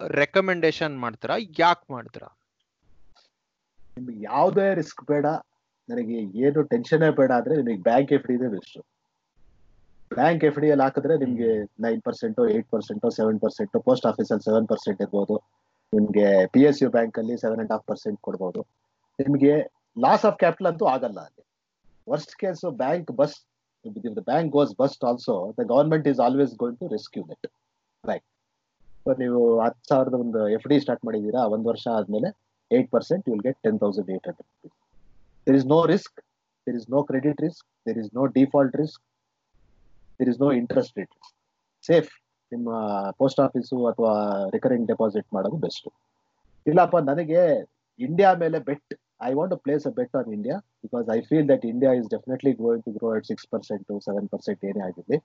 ರೆಕಮೆಂಡೇಶನ್ ಮಾಡ್ತೀರಾ, ಯಾಕೆ ಮಾಡ್ತೀರಾ? ನಿಮ್ಗೆ ಯಾವುದೇ ರಿಸ್ಕ್ ಬೇಡ. ನನಗೆ ಏನು ಟೆನ್ಷನ್ ಬೇಡ ಅಂದ್ರೆ ನಿಮಗೆ bank F D best bank F D ಅಲ್ಲಿ ಹಾಕಿದ್ರೆ ನಿಮ್ಗೆ nine percent eight percent seven percent post office ಅಲ್ಲಿ ಸೆವೆನ್ ಪರ್ಸೆಂಟ್ ಇರ್ಬೋದು. ನಿಮ್ಗೆ ಪಿ ಎಸ್ ಯು ಬ್ಯಾಂಕ್ ಅಲ್ಲಿ ಸೆವೆನ್ ಅಂಡ್ ಹಾಫ್ ಪರ್ಸೆಂಟ್ ಕೊಡ್ಬೋದು. ನಿಮ್ಗೆ ಲಾಸ್ ಆಫ್ ಕ್ಯಾಪಿಟಲ್ ಅಂತೂ ಆಗಲ್ಲ ಅಲ್ಲಿ. Worst case bank bust the bank goes bust also the government is always going to rescue that right so ನೀವು ಹತ್ತು ಸಾವಿರದ ಒಂದು ಎಫ್ ಡಿ ಸ್ಟಾರ್ಟ್ ಮಾಡಿದ್ದೀರಾ, ಒಂದ್ ವರ್ಷ ಆದಮೇಲೆ eight percent will get ten thousand eight hundred there is no risk there is no credit risk there is no default risk there is no interest rate safe ನಿಮ್ಮ post office ಅಥವಾ recurring deposit ಮಾಡೋದು best ಇಲ್ಲಪ್ಪ, ನನಗೆ India ಮೇಲೆ bet want to place a bet on India because I feel that India is definitely going to grow at six percent seven percent ಏನೇ ಆಗಿದೆ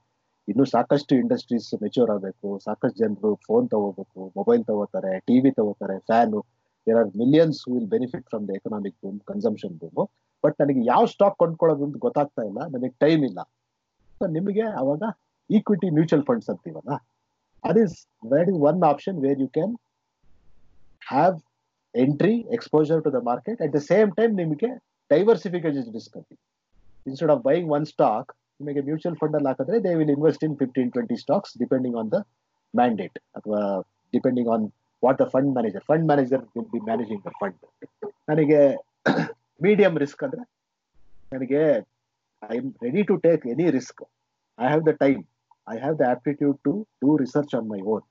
ಇನ್ನು ಸಾಕಷ್ಟು ಇಂಡಸ್ಟ್ರೀಸ್ ಮೆಚೂರ್ ಆಗಬೇಕು, ಸಾಕಷ್ಟು ಜನರು ಫೋನ್ ತಗೋಬೇಕು ಮೊಬೈಲ್ ತಗೋತಾರೆ ಟಿವಿ ತಗೋತಾರೆ fan there are millions will benefit from the economic boom consumption boom but ನನಗೆ ಯಾವ ಸ್ಟಾಕ್ ಕೊಂಡ್ಕೊಳ್ಳೋದು ಅಂತ ಗೊತ್ತಾಗ್ತಾ ಇಲ್ಲ, ನನಗೆ ಟೈಮ್ ಇಲ್ಲ. ಸೊ ನಿಮಗೆ ಅವಾಗ ಈಕ್ವಿಟಿ ಮ್ಯೂಚುವಲ್ ಫಂಡ್ಸ್ ಅಂತೀವಲ್ಲ? That is that is one option where you can have entry, exposure to the market. At the same time, ನಿಮಗೆ ಡೈವರ್ಸಿಫಿಕೇಶನ್ ರಿಸ್ಕ್ ಅಂತ instead of buying one stock ನಿಮಗೆ mutual fund ಅಲ್ಲಿ ಹಾಕಿದ್ರೆ they will invest in fifteen twenty stocks depending on the mandate ಅಥವಾ depending on what the fund manager fund manager will be managing the fund ನನಗೆ medium risk ಅಂದ್ರೆ ನನಗೆ I'm ready to take any risk I have the time I have the aptitude to do research on my own.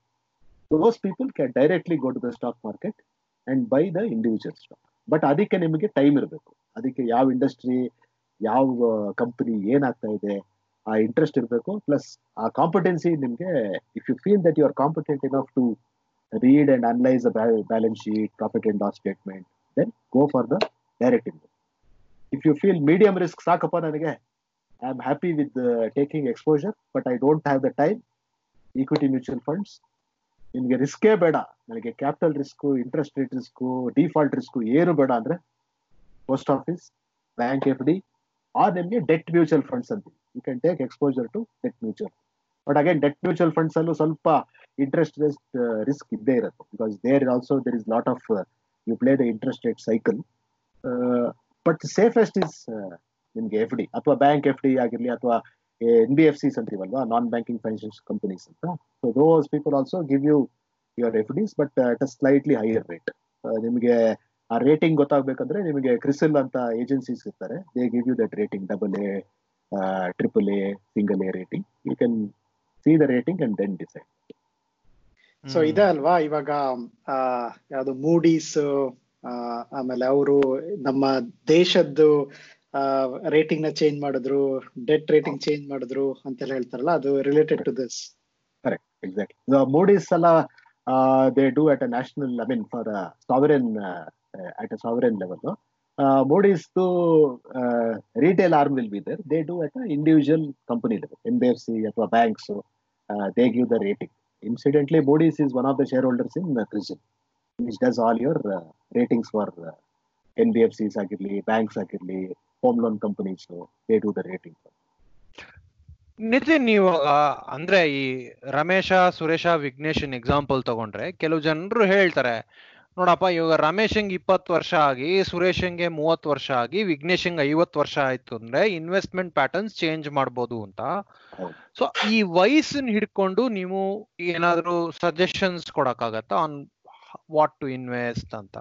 Those people can directly go to the stock market and buy the individual stock but ಅದಕ್ಕೆ ನಿಮಗೆ time ಇರಬೇಕು. ಅದಕ್ಕೆ ಯಾವ industry ಯಾವ company ಏನಾಗ್ತಾ ಇದೆ, ಆ interest ಇರಬೇಕು ಪ್ಲಸ್ ಆ ಕಾಂಪಿಟೆನ್ಸಿ ನಿಮಗೆ if you feel that you are competent enough to read and analyse balance sheet profit and loss statement then go for the direct invest if you feel medium risk ಸಾಕಪ್ಪ ನನಗೆ. I am happy with taking exposure but I don't have the time equity mutual funds ನಿಮಗೆ ರಿಸ್ಕೇ ಬೇಡ. ನನಗೆ capital risk interest rate risk default risk ಏನು ಬೇಡ ಅಂದ್ರೆ post office bank F D R ನಿಮಗೆ ಡೆಟ್ ಮ್ಯೂಚುವಲ್ ಫಂಡ್ಸ್ ಅಂತ. You can take exposure to debt mutual but again debt mutual funds ಅಲ್ಲೂ ಸ್ವಲ್ಪ ಇಂಟ್ರೆಸ್ಟ್ ರೇಟ್ ರಿಸ್ಕ್ ಇದ್ದೇ ಇರುತ್ತೆ. Because there also there is lot of you play the interest rate cycle but safest is ನಿಮ್ಗೆ F D ಅಥವಾ bank F D ಆಗಿರ್ಲಿ, ಅಥವಾ N B F Cs ಅಂತೀವಲ್ವಾ? Non banking financial companies ಅಂತ so those people also give you your F Ds but at a slightly higher rate ನಿಮಗೆ ಆ rating ಗೊತ್ತಾಗ್ಬೇಕಂದ್ರೆ ನಿಮಗೆ ಕ್ರಿಸಲ್ ಅಂತ ಏಜೆನ್ಸೀಸ್ ಇರ್ತಾರೆ. They give you that rating double A triple A single A rating you can see the rating and then decide so ಇದೆ ಅಲ್ವಾ? ಇವಾಗ ಯಾವುದು ಮೂಡೀಸ್ ಆಮೇಲೆ ಅವರು ನಮ್ಮ ದೇಶದ್ದು ರೇಟಿಂಗ್ನ ಚೇಂಜ್ ಮಾಡಿದ್ರು ಡೆಟ್ ರೇಟಿಂಗ್ ಚೇಂಜ್ ಮಾಡಿದ್ರು ಅಂತ ಹೇಳ್ತಾರಲ್ಲ, ಅದು related to this correct exact Moody's ಎಲ್ಲ they do at a national I mean for sovereign at a sovereign level to retail arm will be there they do at a individual company level N B F C ಅಥವಾ banks they give the rating incidentally Moody's is one of the shareholders in CRISIL which does all your ratings for N B F Cs ಆಗಿರ್ಲಿ banks ಆಗಿರ್ಲಿ home loan companies they do the rating Nitin ನೀವು ಅಂದ್ರೆ ಈ Ramesh Suresh ವಿಘ್ನೇಶನ್ example ತಗೊಂಡ್ರೆ ಕೆಲವು ಜನರು ಹೇಳ್ತಾರೆ ನೋಡಪ್ಪ ಇವಾಗ ರಮೇಶಂಗ್ ಇಪ್ಪತ್ತು ವರ್ಷ ಆಗಿ ಸುರೇಶಂಗೆ ಮೂವತ್ತು ವರ್ಷ ಆಗಿ ವಿಘ್ನೇಶಂಗ್ ಐವತ್ತು ವರ್ಷ ಆಯ್ತು ಅಂದ್ರೆ ಇನ್ವೆಸ್ಟ್ಮೆಂಟ್ ಪ್ಯಾಟರ್ನ್ಸ್ ಚೇಂಜ್ ಮಾಡ್ಬೋದು ಅಂತ. ಸೊ ಈ ವಯಸ್ಸನ್ನ ಹಿಡ್ಕೊಂಡು ನೀವು ಏನಾದ್ರು ಸಜೆಷನ್ಸ್ ಕೊಡಕ್ಕಾಗತ್ತಾ ಆನ್ ವಾಟ್ ಟು ಇನ್ವೆಸ್ಟ್ ಅಂತ?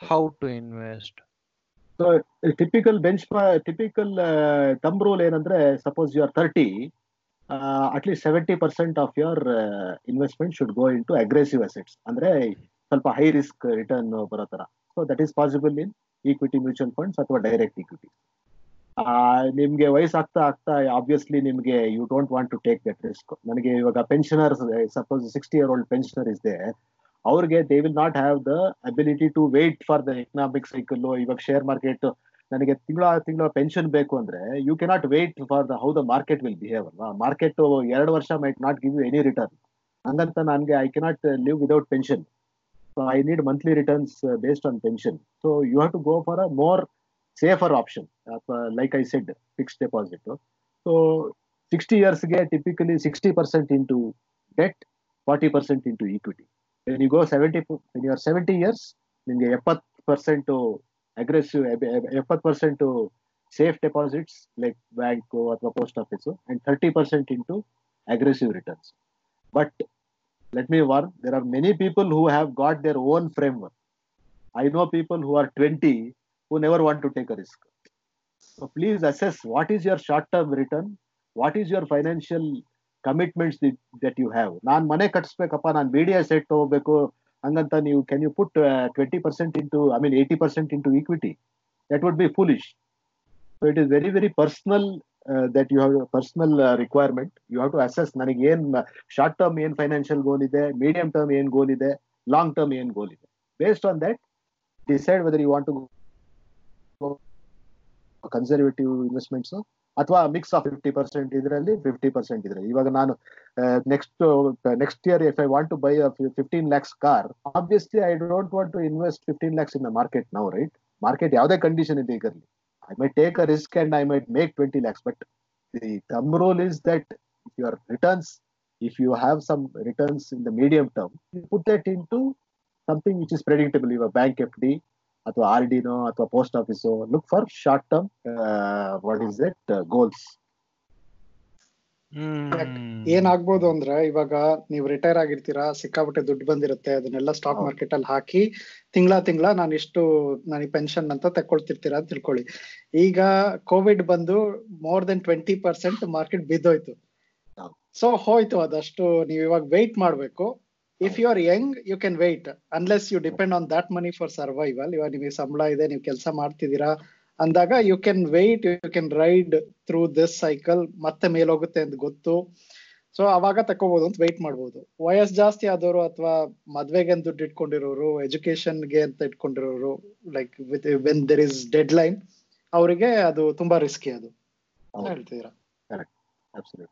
How to invest so typical bench typical thumb rule ಏನಂದ್ರೆ suppose you are thirty at least seventy percent of your investment should go into aggressive assets ಅಂದ್ರೆ ಸ್ವಲ್ಪ high risk return ಬರೋ ತರ. So that is possible in equity mutual funds ಅಥವಾ direct equity ನಿಮ್ಗೆ ವಯಸ್ಸಾಗ್ತಾ ಆಗ್ತಾ obviously ನಿಮ್ಗೆ you don't want to take that risk ನನಗೆ ಇವಾಗ pensioner suppose sixty year old pensioner ಇದೆ ಅವ್ರಿಗೆ they will not have the ability to wait for the economic cycle ಇವಾಗ ಶೇರ್ ಮಾರ್ಕೆಟ್ ನನಗೆ ತಿಂಗಳ ತಿಂಗಳ ಪೆನ್ಷನ್ ಬೇಕು ಅಂದ್ರೆ you cannot wait for the how the market will behave ಅಲ್ವಾ? Market ಎರಡು ವರ್ಷ might not give you any return ಹಂಗಂತ ನನಗೆ I cannot live without pension so I need monthly returns based on pension so you have to go for a more safer option like I said fix deposit so sixty ಇಯರ್ಸ್ಗೆ typically sixty percent into debt forty percent into equity you go seventy you are seventy years ನಿಮಗೆ ಎಪ್ಪತ್ತು percent aggressive ಎಪ್ಪತ್ತು percent safe deposits like bank ಅಥವಾ post office and thirty percent into aggressive returns but let me warn there are many people who have got their own framework I know people who are twenty who never want to take a risk. So please assess what is your short-term return, what is your financial commitments that, that you have ನಾನು ಮನೆ ಕಟ್ಸ್ಬೇಕಪ್ಪ ನಾನು B D S site ತಗೋಬೇಕು ಹಂಗಂತ ನೀವು can you put twenty percent into I mean eighty percent into equity that would be foolish so it is very very personal that you have personal requirement you have to assess ನನಗೆ ಏನ್ short term ಏನ್ financial goal ಇದೆ medium term ಏನ್ goal ಇದೆ long term ಏನ್ goal ಇದೆ. Based on that decide whether you want to conservative investments ಅಥವಾ mix of fifty percent ಇದರಲ್ಲಿ ಫಿಫ್ಟಿ ಪರ್ಸೆಂಟ್ ಇದ್ರೆ. ಇವಾಗ ನಾನು next next year if I want to buy fifteen lakhs car obviously I don't want to invest fifteen lakhs in market ನಾವು right market ಯಾವುದೇ condition ಇದೆ ಈಗ I may take a risk and I might make twenty lakhs but the thumb rule is that your returns if you have some returns in the medium term put that in to which is predictable, bank bank FD, ಅಥವಾ R ಡಿನೋ ಅಥವಾ post office look for short term what is that goals ಏನಾಗ್ಬೋದು ಅಂದ್ರೆ ಇವಾಗ ನೀವು retire ಆಗಿರ್ತೀರಾ ಸಿಕ್ಕಾಪಟ್ಟೆ ದುಡ್ಡು ಬಂದಿರುತ್ತೆ ಅದನ್ನೆಲ್ಲ ಸ್ಟಾಕ್ ಮಾರ್ಕೆಟ್ ಅಲ್ಲಿ ಹಾಕಿ ತಿಂಗಳ ತಿಂಗಳ ನಾನು ಇಷ್ಟು ನನಗೆ ಪೆನ್ಷನ್ ಅಂತ ತಕೊಳ್ತಿರ್ತೀರಾ ಅಂತ ತಿಳ್ಕೊಳ್ಳಿ. ಈಗ ಕೋವಿಡ್ ಬಂದು more then twenty percent market ಬಿದ್ದೋಯ್ತು. So ಹೋಯ್ತು ಅದಷ್ಟು ನೀವು ಇವಾಗ ವೆಯ್ಟ್ ಮಾಡ್ಬೇಕು. If you are young you can wait unless you depend on that money for survival ಇವಾಗ ನಿಮಗೆ ಸಂಬಳ ಇದೆ ನೀವು ಕೆಲಸ ಮಾಡ್ತಿದ್ದೀರಾ ಅಂದಾಗ you can wait you can ride through this cycle ಮತ್ತೆ ಮೇಲೋಗುತ್ತೆ ಅಂತ ಗೊತ್ತು. ಸೊ ಅವಾಗ ತಕೋಬಹುದು ಅಂತ ವೆಯ್ಟ್ ಮಾಡ್ಬೋದು. ವಯಸ್ ಜಾಸ್ತಿ ಆದವರು ಅಥವಾ ಮದ್ವೆಗೆ ಅಂತ ದುಡ್ಡು ಇಟ್ಕೊಂಡಿರೋರು ಎಜುಕೇಶನ್ಗೆ ಅಂತ ಇಟ್ಕೊಂಡಿರೋರು like with when there is deadline ಅವರಿಗೆ ಅದು ತುಂಬಾ ರಿಸ್ಕಿ ಅದು. ಹೇಳ್ತೀರಾ ಹೇಳ್ತಿದ್ದೀರಾ?